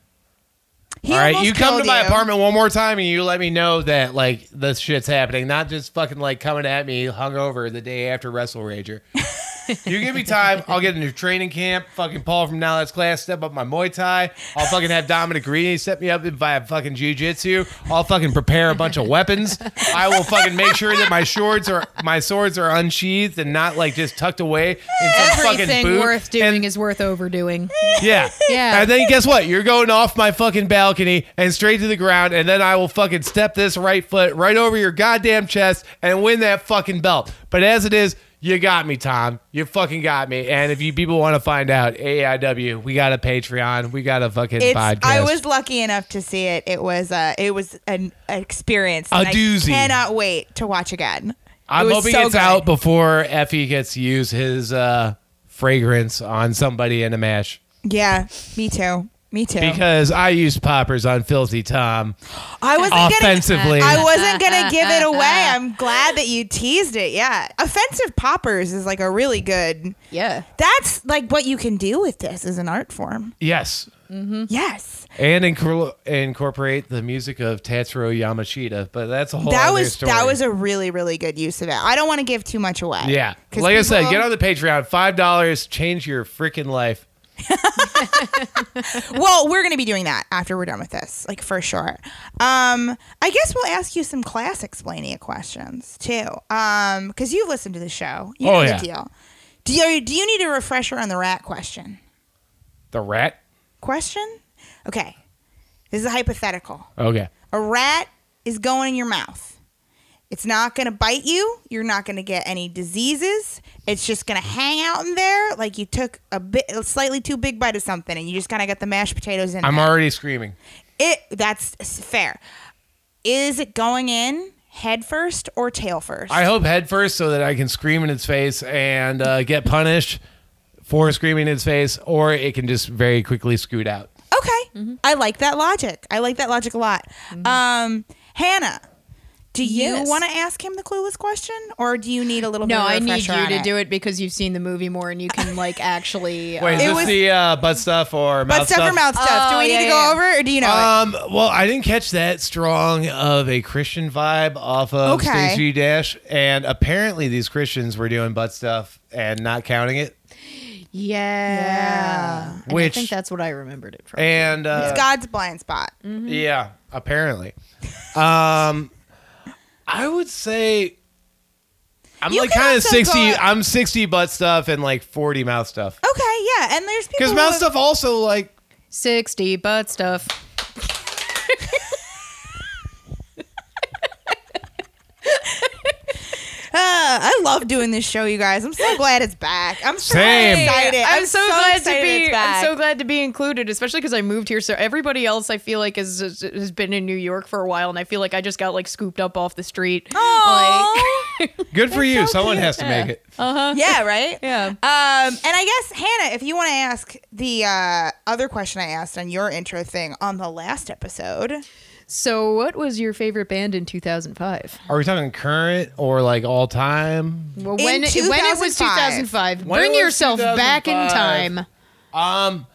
He All right, you come to my you. apartment one more time and you let me know that like this shit's happening, not just fucking like coming at me hungover the day after Wrestle Rager. you give me time, I'll get into training camp. Fucking Paul from Now Let's Class step up my Muay Thai. I'll fucking have Dominic Garrini set me up if I have fucking jujitsu. I'll fucking prepare a bunch of weapons. I will fucking make sure that my swords are my swords are unsheathed and not like just tucked away in some fucking Everything boot. worth doing And- is worth overdoing. yeah. Yeah. And then guess what? You're going off my fucking balcony and straight to the ground, and then I will fucking step this right foot right over your goddamn chest and win that fucking belt. But as it is, you got me, Tom. You fucking got me. And if you people want to find out, AIW, we got a Patreon, we got a fucking It's, podcast. I was lucky enough to see it. It was uh, it was an, experience. A and I doozy. cannot wait to watch again. I'm it hoping so it's good. out before Effy gets to use his uh, fragrance on somebody in a match. Yeah, me too. Me too. Because I used poppers on Filthy Tom I wasn't offensively. Gonna, I wasn't gonna give it away. I'm glad that you teased it. Yeah, offensive poppers is like a really good. Yeah. That's like what you can do with this as an art form. yes. Mm-hmm. Yes, and incor- incorporate the music of Tatsuro Yamashita. But that's a whole that other was story. that was a really really good use of it. I don't want to give too much away. yeah. 'Cause Like I said, people- get on the Patreon. Five dollars, change your freaking life. Well, we're gonna be doing that after we're done with this, like for sure. Um, I guess we'll ask you some Wrestlesplaining questions too, um, because you've listened to the show. You know Oh, the yeah. deal. Do you do you need a refresher on the rat question? The rat. Question? Okay, this is a hypothetical. Okay. A rat is going in your mouth. It's not going to bite you. You're not going to get any diseases. It's just going to hang out in there like you took a bit, a slightly too big bite of something, and you just kind of got the mashed potatoes in I'm there. already screaming. It that's fair. Is it going in head first or tail first? I hope head first so that I can scream in its face and uh, get punished for screaming in its face, or it can just very quickly scoot out. okay, I like that logic. I like that logic a lot. Um, Hannah, do you Yes. want to ask him the clueless question, or do you need a little more? No, bit I of a need you to it? do it because you've seen the movie more and you can like actually. Wait, is It this was- the uh, butt stuff or But mouth stuff or mouth stuff? do Oh, we need to go yeah. over, or do you know it? Um, well, I didn't catch that strong of a Christian vibe off of Okay. Stacey Dash, and apparently these Christians were doing butt stuff and not counting it. yeah. And Which- I think that's what I remembered it from. And uh, It's God's blind spot. yeah, apparently, um, I would say I'm You like kind of sixty. go- I'm sixty butt stuff and like forty mouth stuff. Okay, yeah, and there's people Because mouth have- stuff also like 60 butt stuff. Uh, I love doing this show, you guys. I'm so glad it's back. I'm so Same. excited. I'm, so, glad to be. I'm so glad to be included, especially because I moved here. So everybody else, I feel like, has has been in New York for a while, and I feel like I just got like scooped up off the street. Aw. Good for you. so Someone cute. has to make it. Uh huh. yeah, right. Yeah. Um, and I guess Hannah, if you want to ask the uh, other question I asked on your intro thing on the last episode, So, what was your favorite band in 2005? Are we talking current or like all time? Well, In when when it was 2005. 2005, When it bring was yourself back in 2005. time. Um,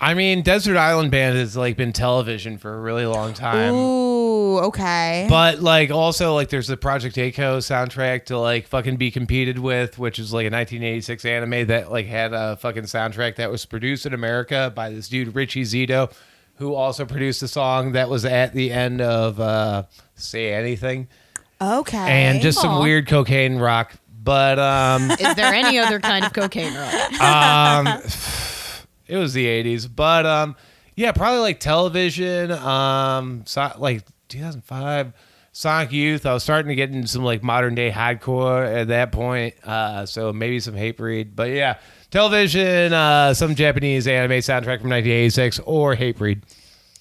I mean, Desert Island Band has like been television for a really long time. ooh, okay. But like also like there's the Project A-ko soundtrack to like fucking be competed with, which is like a 1986 anime that like had a fucking soundtrack that was produced in America by this dude Richie Zito, who also produced a song that was at the end of uh Say Anything okay. and just some Aw. weird cocaine rock. But um Is there any other kind of cocaine rock? um it was the 80s but um yeah probably like television um so, like 2005 sonic youth i was starting to get into some like modern day hardcore at that point uh so maybe some Hatebreed but yeah television uh some japanese anime soundtrack from 1986 or Hatebreed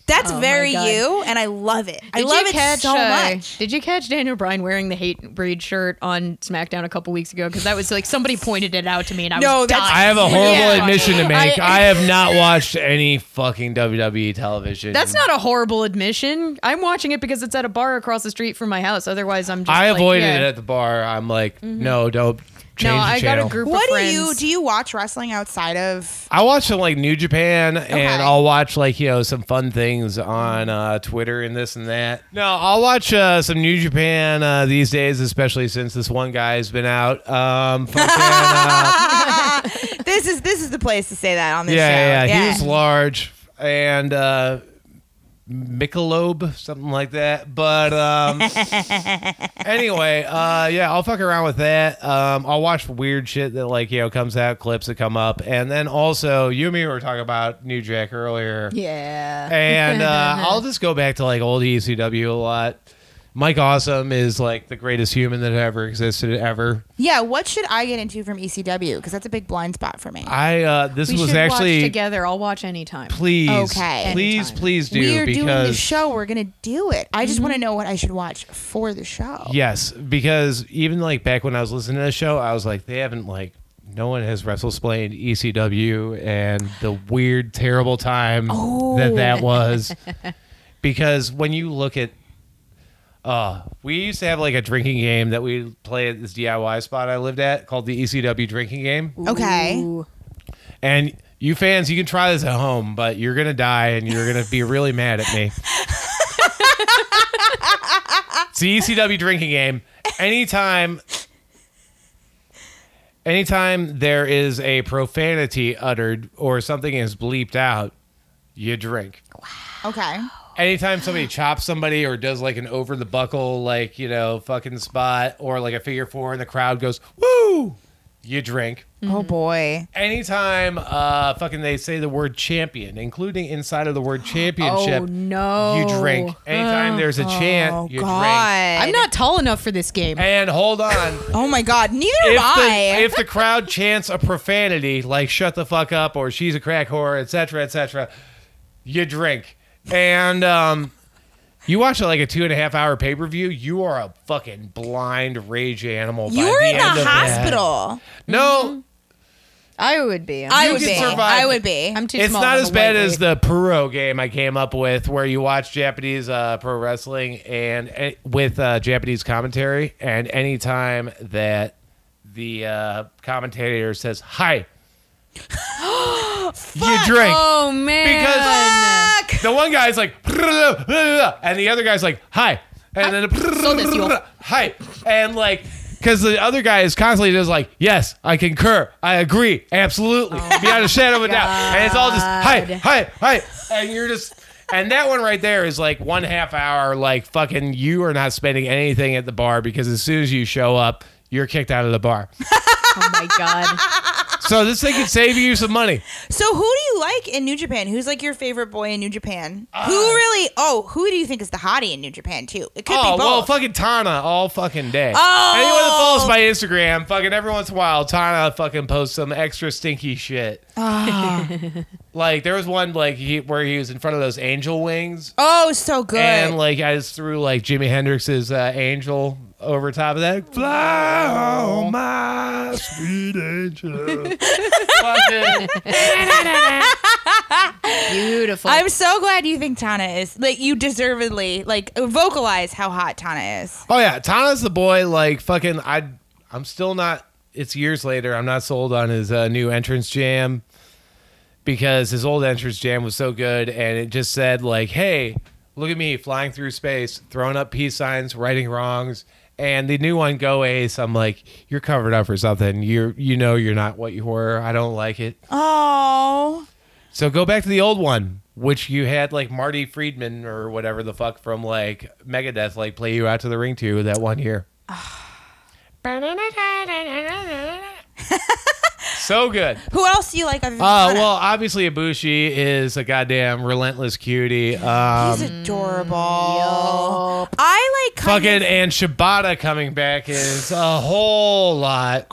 That's Oh my very God. you, and I love it. I Did love you it catch, so uh, much. Did you catch Daniel Bryan wearing the Hatebreed shirt on SmackDown a couple weeks ago? Because that was like somebody pointed it out to me, and I No, was that's- dying. i have a horrible Yeah. admission to make I- I, have not watched any fucking wwe television That's not a horrible admission. I'm watching it because it's at a bar across the street from my house. Otherwise, I'm just. i like, avoided yeah. it at the bar i'm like no don't change No, the I got a channel. group What of do you do? You watch wrestling outside of? I watch some like New Japan, Okay. and I'll watch like you know some fun things on uh, Twitter and this and that. No, I'll watch uh, some New Japan uh, these days, especially since this one guy's been out. Um, fucking, uh, this is this is the place to say that on this yeah, show. yeah, yeah, he was large and uh, Michelob, something like that. But um, anyway, uh, yeah, I'll fuck around with that. Um, I'll watch weird shit that like you know comes out, clips that come up, and then also you and me were talking about New Jack earlier. Yeah. And uh, I'll just go back to like old ECW a lot. Mike Awesome is like the greatest human that ever existed ever. Yeah, what should I get into from ECW? Because that's a big blind spot for me. I uh, this we was should actually watch together. I'll watch anytime. please, Okay. please, Anytime. please do we are doing the show. We're gonna do it. I just want to know what I should watch for the show. yes, because even like back when I was listening to the show, I was like, they haven't like. No one has WrestleSplained ECW and the weird, terrible time that that was. because when you look at uh we used to have like a drinking game that we play at this DIY spot I lived at called the ECW drinking game. Okay. Ooh. And you fans, you can try this at home, but you're gonna die and you're gonna be really mad at me. it's the ECW drinking game. Anytime anytime there is a profanity uttered or something is bleeped out, you drink. Wow. Okay. Anytime somebody chops somebody or does like an over the buckle like you know fucking spot or like a figure four and the crowd goes woo you drink Oh boy. anytime uh fucking they say the word champion including inside of the word championship Oh no. you drink anytime there's a Oh chant you God. drink I'm not tall enough for this game. and hold on Oh my God. Neither if am the, I. if the crowd chants a profanity like shut the fuck up or she's a crack whore etc etc you drink and um you watch like a two and a half hour pay per view, you are a fucking blind rage animal. you were the in end the of that. hospital. No, I would be. I'm I would be. survive. I would be. I'm too it's not as bad as the Puro game I came up with, where you watch Japanese uh, pro wrestling and uh, with uh, Japanese commentary, and anytime that the uh, commentator says "hi," you drink. Oh man. Because Fuck. the one guy's like, and the other guy's like, hi. And then, this, yo. hi. And like, because the other guy is constantly just like, yes, I concur. I agree. Absolutely. Oh Beyond a shadow of a doubt. And it's all just, hi, hi, hi. And you're just, and that one right there is like one half hour, like fucking, you are not spending anything at the bar because as soon as you show up, you're kicked out of the bar. oh my god. So this thing could save you some money. So who do you like in New Japan? Who's like your favorite boy in New Japan? Uh, who really? Oh, who do you think is the hottie in New Japan too? It could Oh be both. well, fucking Tana all fucking day. Oh. Anyone that follows my Instagram, fucking every once in a while, Tana fucking posts some extra stinky shit. Like there was one like he where he was in front of those angel wings, Oh, so good. and like I just threw like Jimi Hendrix's uh, angel over top of that. Fly on my sweet angel. Fucking- Beautiful. I'm so glad you think Tana is like you deservedly like vocalize how hot Tana is. oh yeah, Tana's the boy. Like fucking, I I'm still not. It's years later. I'm not sold on his uh, new entrance jam because his old entrance jam was so good, and it just said like, "Hey, look at me flying through space, throwing up peace signs, righting wrongs." And the new one, Go Ace. I'm like, you're covered up or something. You you know you're not what you were. I don't like it. Oh, So go back to the old one, which you had like Marty Friedman or whatever the fuck from like Megadeth like play you out to the ring to that one year. Ah. so good. who else do you like? Other than Oh Tana? well, obviously Ibushi is a goddamn relentless cutie. Um, he's adorable. I like kind fucking of- and Shibata coming back is a whole lot.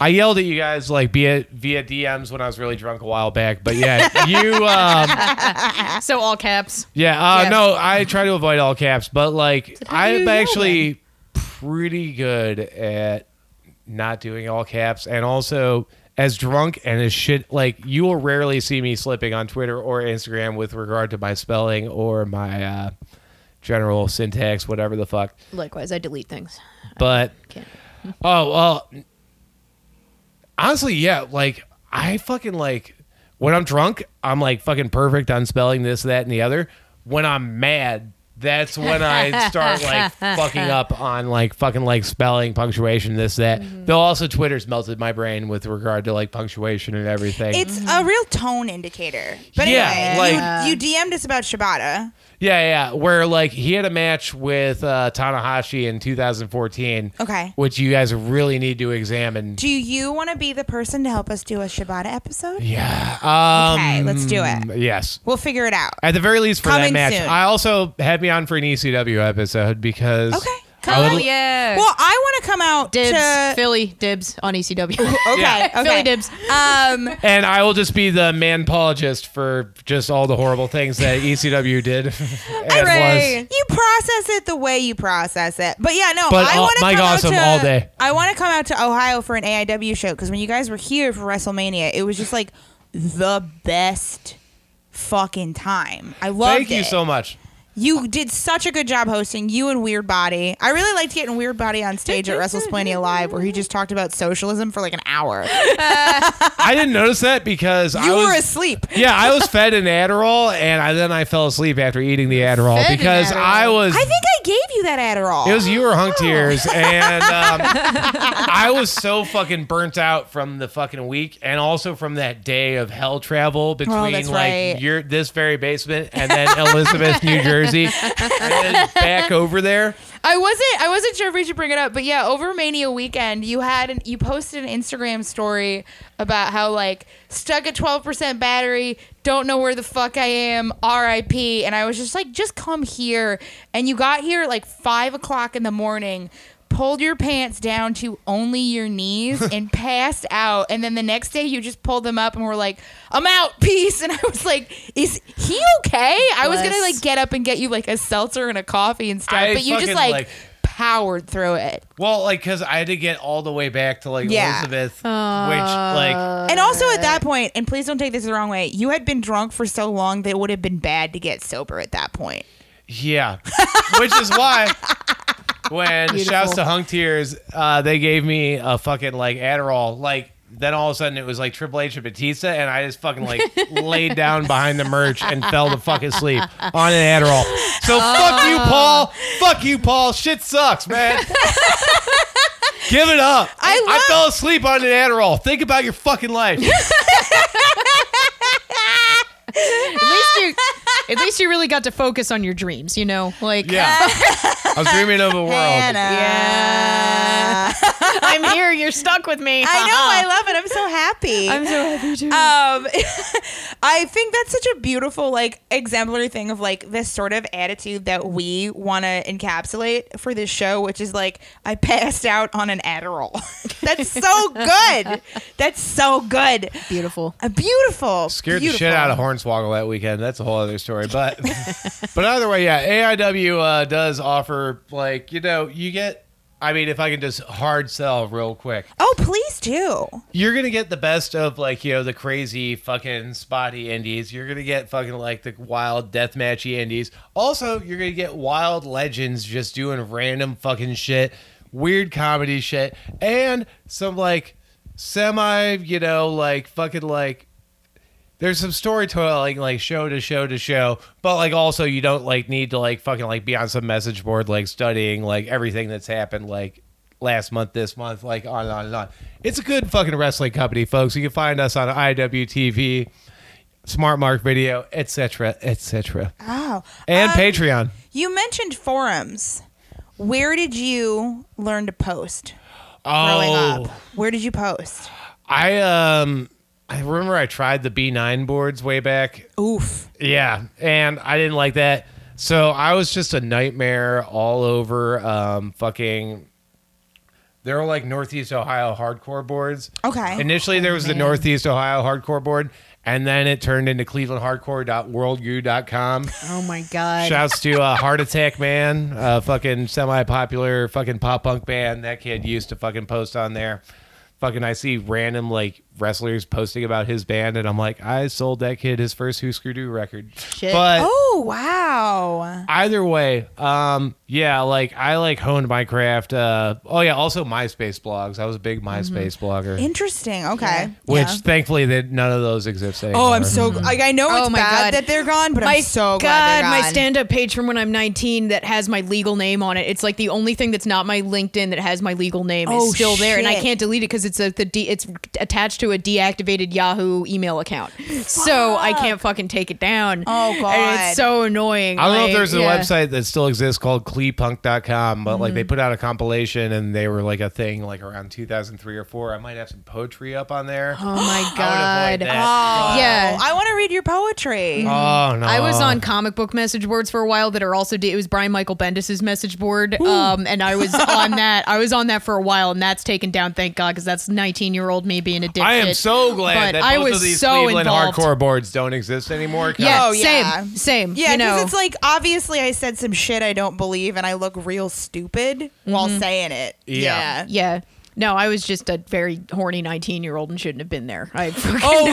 I yelled at you guys like via via DMs when I was really drunk a while back, but yeah, you um, so all caps. Yeah, uh, Yeah. no, I try to avoid all caps, but like how do you I'm yell actually pretty good at not doing all caps, and also as drunk and as shit. Like you will rarely see me slipping on Twitter or Instagram with regard to my spelling or my uh, general syntax, whatever the fuck. Likewise, I delete things. But Oh well, honestly, yeah. Like I fucking like when I'm drunk, I'm like fucking perfect on spelling this, that, and the other. When I'm mad, that's when I start like fucking up on like fucking like spelling, punctuation, this, that. Mm-hmm. Though also Twitter's melted my brain with regard to like punctuation and everything. it's a real tone indicator. But Yeah, anyway, like- you, you DM'd us about Shibata. Yeah, yeah. Where like he had a match with uh, Tanahashi in 2014. Okay. Which you guys really need to examine. Do you want to be the person to help us do a Shibata episode? Yeah. Um, Okay, let's do it. Yes. We'll figure it out. At the very least, for Coming that match, soon. I also had me on for an ECW episode because Okay. I would- Oh yeah. Well, I want to come out dibs. to. Philly dibs on ECW. Okay, Yeah. okay. Philly dibs. Um, and I will just be the man apologist for just all the horrible things that ECW did. and was. you process it the way you process it. But yeah, no, But I all- want to Mike come Awesome out to, all day. I want to come out to Ohio for an AIW show because when you guys were here for WrestleMania, it was just like the best fucking time. I loved Thank you it. so much. You did such a good job hosting. You and Weird Body. I really liked getting Weird Body on stage at WrestleSplania Live, where he just talked about socialism for like an hour. I didn't notice that because I You was were asleep. yeah I was fed an Adderall and I, then I fell asleep after eating the Adderall Fed an because Adderall. I was I think I gave you that Adderall. It was you or Hunk Tears, and um, I was so fucking burnt out from the fucking week, and also from that day of hell travel between Oh, that's like right. your this very basement and then Elizabeth, New Jersey, and then back over there. I wasn't I wasn't sure if we should bring it up, but yeah, over Mania weekend, you had an, you posted an Instagram story about how like stuck at twelve percent battery, don't know where the fuck I am, R.I.P. And I was just like, just come here. And you got here at like five o'clock in the morning. Pulled your pants down to only your knees and passed out. And then the next day, you just pulled them up and were like, "I'm out, peace." And I was like, "Is he okay?" I was gonna like get up and get you like a seltzer and a coffee and stuff, I but you just fucking, like, like- powered through it. Well, like because I had to get all the way back to like Yeah. Elizabeth, which like and also at that point, and please don't take this the wrong way, you had been drunk for so long that it would have been bad to get sober at that point. Yeah, which is why when Beautiful. shouts to Hunk Tears, uh, they gave me a fucking like Adderall. Like then all of a sudden it was like Triple H and Batista, and I just fucking like laid down behind the merch and fell to fucking sleep on an Adderall. So fuck you, Paul. Fuck you, Paul. Shit sucks, man. Give it up. I love- fell asleep on an Adderall. Think about your fucking life. At least you, at least you really got to focus on your dreams. You know, like Yeah. I was dreaming of a world. Hannah. Yeah. I'm here. You're stuck with me. I know. I love it. I'm so happy. I'm so happy too. um, I think that's such a beautiful, like, exemplary thing of like this sort of attitude that we want to encapsulate for this show, which is like, I passed out on an Adderall. that's so good. That's so good. Beautiful. Uh, beautiful. Scared beautiful. the shit out of Hornswoggle that weekend. That's a whole other story. But but either way, yeah, AIW uh, does offer like you know you get. I mean, if I can just hard sell real quick, Oh, please do. you're gonna get the best of like you know the crazy fucking spotty indies. You're gonna get fucking like the wild deathmatchy indies. Also, you're gonna get wild legends just doing random fucking shit, weird comedy shit, and some like semi, you know, like fucking like. There's some storytelling, like show to show to show, but like also you don't like need to like fucking like be on some message board like studying like everything that's happened like last month, this month, like on and on and on. It's a good fucking wrestling company, folks. You can find us on IWTV, Smart Mark Video, etc., etc., Oh. and Um, Patreon. You mentioned forums. Where did you learn to post growing Oh, up? Where did you post? I um, I remember I tried the B9 boards way back. Oof. Yeah, and I didn't like that. So I was just a nightmare all over. Um, fucking. There were like Northeast Ohio hardcore boards. Okay. Initially, there was the. Northeast Ohio hardcore board, and then it turned into ClevelandHardcore.worldgoo.com. Oh my god. Shouts to uh, Heart Attack Man, a fucking semi-popular fucking pop punk band. That kid used to fucking post on there. Fucking, I see random like wrestlers posting about his band, and I'm like, I sold that kid his first Husker Du record. Shit. But Oh wow. either way, um, yeah, like I like honed my craft. Uh, oh yeah, also MySpace blogs. I was a big MySpace blogger, Interesting. Okay. which Yeah. thankfully that none of those exist anymore. Oh, I'm so like I know Oh it's my bad God. that they're gone, but my I'm so God, glad they're my stand-up page from when I'm 19 that has my legal name on it. It's like the only thing that's not my LinkedIn that has my legal name Oh, is still there, and I can't delete it because it's a the de- it's attached to a deactivated Yahoo email account, so I can't fucking take it down. Oh, And God. it's so annoying. I don't know if Like, there's a yeah. website that still exists called clepunk.com, but Mm-hmm. like they put out a compilation and they were like a thing like around 2003 or 4. I might have some poetry up on there. Oh my I would god. avoid that. Oh, Yeah. I want to read your poetry. Oh no. I was on comic book message boards for a while that are also it was Brian Michael Bendis's message board, um, and I was on that. I was on that for a while, and that's taken down. Thank God, because that's 19 year old me being a dipshit. I am so glad But that I both was of these so Cleveland involved. hardcore boards don't exist anymore. 'cause- Yeah, Oh, yeah. same, same. Yeah, you because know, it's like obviously I said some shit I don't believe, and I look real stupid while mm-hmm. saying it. Yeah. yeah. No, I was just a very horny 19 year old and shouldn't have been there. I oh, fucking, Oh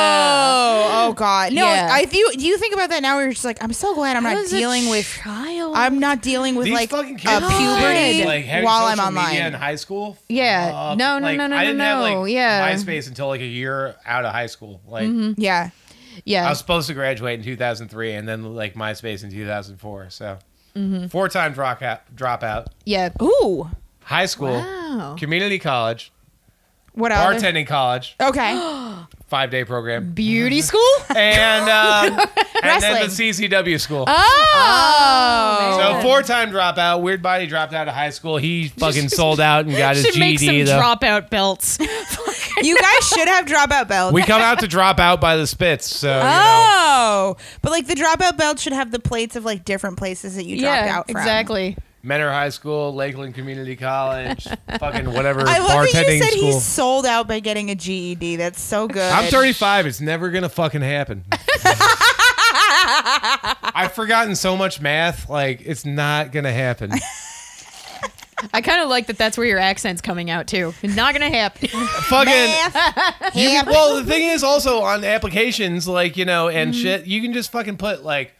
no! Yeah. Oh god. No. Yeah. I do. Do you think about that now? Where you're just like, I'm so glad I'm not dealing with. child. I'm not dealing with These like fucking a kids these puberty like having while I'm social media in online. high school. Yeah. Fuck. No, no, Like, no, no, I no, didn't have no. like Yeah. MySpace until like a year out of high school. Like Yeah. yeah. I was supposed to graduate in 2003 and then like MySpace in 2004. So Mm-hmm. four-time dropout, dropout, yeah. Ooh. high school, Wow. community college, What else? bartending college, Okay. five-day program, Beauty school? and um, and then the Wrestling. CCW school. oh. So four-time dropout. Weird body dropped out of high school. He fucking sold out and got his Should make some GED. Though. dropout belts. you guys should have dropout belts. we come out to drop out by the spits. So you know. Oh, but like the dropout belt should have the plates of like different places that you dropped yeah, out from. exactly. Mentor High School, Lakeland Community College, fucking whatever I love that you said school. he sold out by getting a GED. That's so good. I'm 35. It's never gonna fucking happen. I've forgotten so much math. Like it's not gonna happen. I kind of like that that's where your accent's coming out too. It's not going to happen. fucking. Math. You, Yep. well, the thing is also on applications, like you know, and Mm-hmm. shit, you can just fucking put like.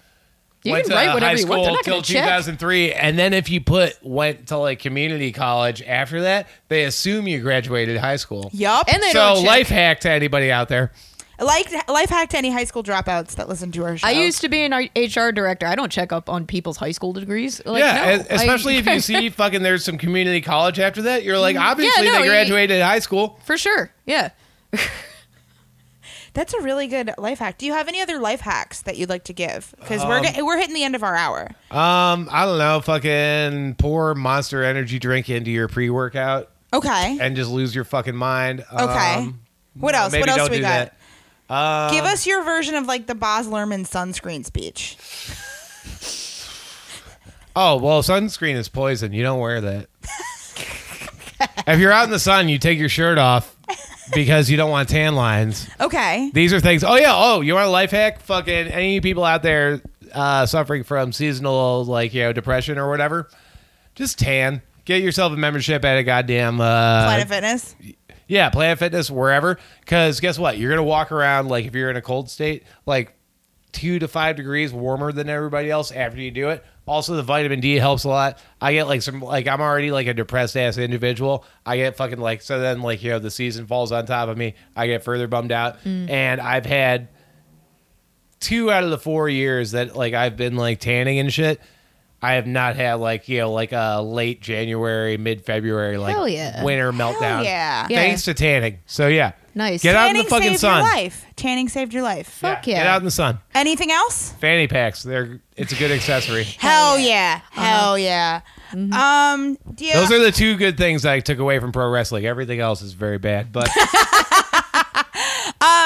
You went can to write high whatever you want. They're not till going to check. 2003, and then if you put went to like community college after that, they assume you graduated high school. Yup. And they so don't check. life hack to anybody out there. like life hack to any high school dropouts that listen to our show. I used to be an HR director. I don't check up on people's high school degrees. Like, yeah, no, es- especially I- if you see fucking there's some community college after that. You're like, mm-hmm. obviously no, they you- graduated high school. for sure. Yeah. That's a really good life hack. Do you have any other life hacks that you'd like to give? Because Um, we're get, we're hitting the end of our hour. Um, I don't know, fucking pour Monster Energy drink into your pre-workout. Okay. and just lose your fucking mind. Okay. Um, what else? What else we got? Um, Give us your version of like the Baz Luhrmann sunscreen speech. Oh well, sunscreen is poison. You don't wear that. if you're out in the sun, you take your shirt off because you don't want tan lines. Okay. These are things. Oh yeah. Oh, you want a life hack? Fucking any people out there uh, suffering from seasonal like you know depression or whatever, just tan. Get yourself a membership at a goddamn uh, Planet Fitness. yeah, Planet Fitness, wherever. Because guess what? You're gonna walk around like if you're in a cold state, like two to five degrees warmer than everybody else after you do it. Also, the vitamin D helps a lot. I get like some like I'm already like a depressed ass individual. I get fucking like so then like you know the season falls on top of me. I get further bummed out, mm. and I've had two out of the four years that like I've been like tanning and shit. I have not had like you know like a late January, mid February like Hell yeah. winter meltdown. yeah. Yeah. Thanks to tanning. So yeah, Nice. Get out in Tanning the fucking saved sun. your life. Tanning saved your life. Fuck yeah. Get out in the sun. Anything else? Fanny packs. They're it's a good accessory. Hell yeah. Hell yeah. Um, do you, Those are the two good things I took away from pro wrestling. Everything else is very bad. But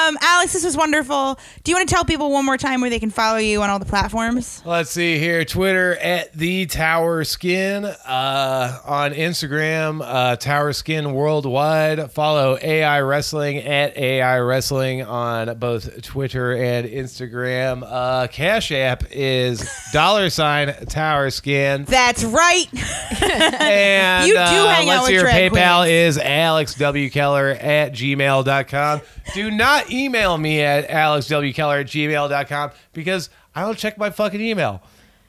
um, Alex, this was wonderful. Do you want to tell people one more time where they can follow you on all the platforms? let's see here. Twitter at the Tower Skin. Uh, on Instagram, uh, Tower Skin Worldwide. Follow AI Wrestling at AI Wrestling on both Twitter and Instagram. Uh, Cash App is dollar sign Tower Skin. That's right. And You do uh, hang out let's with your PayPal is alexwkeller at gmail.com. Do not email me at alexwkeller at gmail.com because I don't check my fucking email.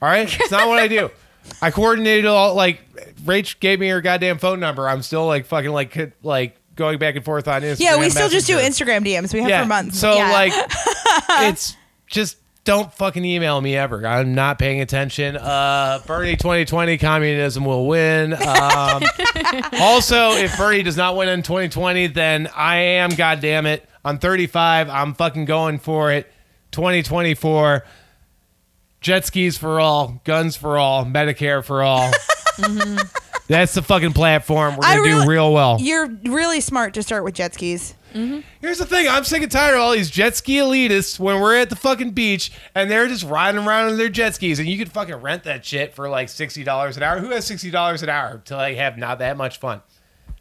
All right? It's not what I do. I coordinated all, like, Rach gave me her goddamn phone number. I'm still, like, fucking, like, like going back and forth on Instagram. yeah, we still just do Messenger. Instagram DMs. We have Yeah. for months. So, Yeah. like, it's just don't fucking email me ever. I'm not paying attention. Uh, Bernie 2020, communism will win. Um, also, if Bernie does not win in 2020, then I am, goddamn it. I'm 35. I'm fucking going for it. 2024. Jet skis for all, guns for all, Medicare for all. Mm-hmm. That's the fucking platform. We're gonna really- do real well. You're really smart to start with jet skis. Mm-hmm. Here's the thing: I'm sick and tired of all these jet ski elitists when we're at the fucking beach and they're just riding around in their jet skis, and you could fucking rent that shit for like sixty dollars an hour. Who has sixty dollars an hour to like have not that much fun?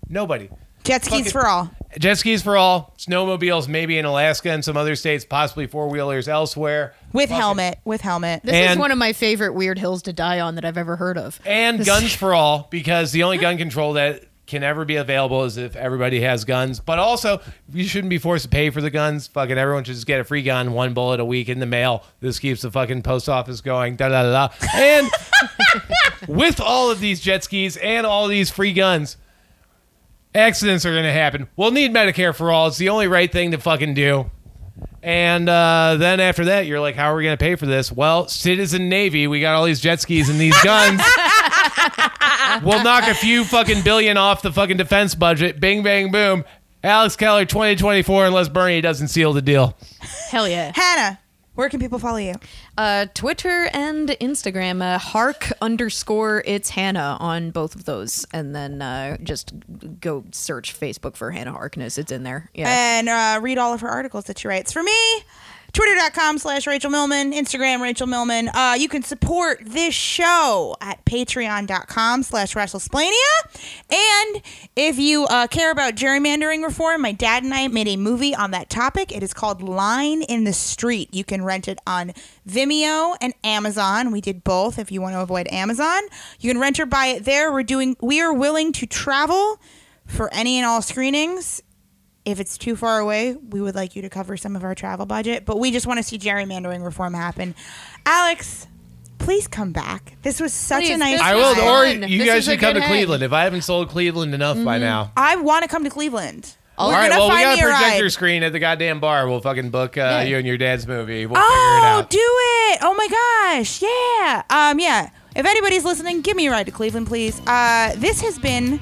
Nobody. Jet skis Fucking- for all. Jet skis for all. Snowmobiles maybe in Alaska and some other states, possibly four wheelers elsewhere. With Fucking- helmet. With helmet. This is And- one of my favorite weird hills to die on that I've ever heard of. And This- guns for all, because the only gun control that can ever be available is if everybody has guns. But also, you shouldn't be forced to pay for the guns. Fucking everyone should just get a free gun, one bullet a week in the mail. This keeps the fucking post office going. Da da da. da. And with all of these jet skis and all these free guns, accidents are going to happen. We'll need Medicare for all. It's the only right thing to fucking do. And uh, then after that, you're like, how are we going to pay for this? Well, Citizen Navy, we got all these jet skis and these guns. we'll knock a few fucking billion off the fucking defense budget. Bing, bang, boom. Alex Keller 2024, unless Bernie doesn't seal the deal. Hell yeah. Hannah, where can people follow you? Uh, Twitter and Instagram, uh, hark underscore it's Hannah on both of those. And then uh, just go search Facebook for Hannah Harkness. It's in there. Yeah. And uh, read all of her articles that she writes. For me, twitter.com slash Rachel Millman, Instagram Rachel Millman. Uh, you can support this show at patreon.com slash Wrestlesplaining. And if you uh, care about gerrymandering reform, my dad and I made a movie on that topic. It is called Line in the Street. You can rent it on Vimeo and Amazon. We did both if you want to avoid Amazon. You can rent or buy it there. We're doing we are willing to travel for any and all screenings if it's too far away, we would like you to cover some of our travel budget. But we just want to see gerrymandering reform happen. Alex, please come back. This was such a nice. I will, time. or you This guys is a should come to good hang. Cleveland if I haven't sold Cleveland enough by now. I want to come to Cleveland. All We're right, gonna well, we find got a me a projector ride. screen at the goddamn bar. We'll fucking book uh, Yeah. you and your dad's movie. We'll Oh, figure it out. do it! Oh my gosh, yeah. Um, yeah. If anybody's listening, give me a ride to Cleveland, please. Uh, this has been.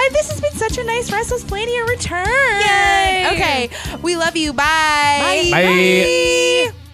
I, this has been such a nice Wrestlesplaining return. Yay! Okay, we love you. Bye. Bye. Bye. Bye.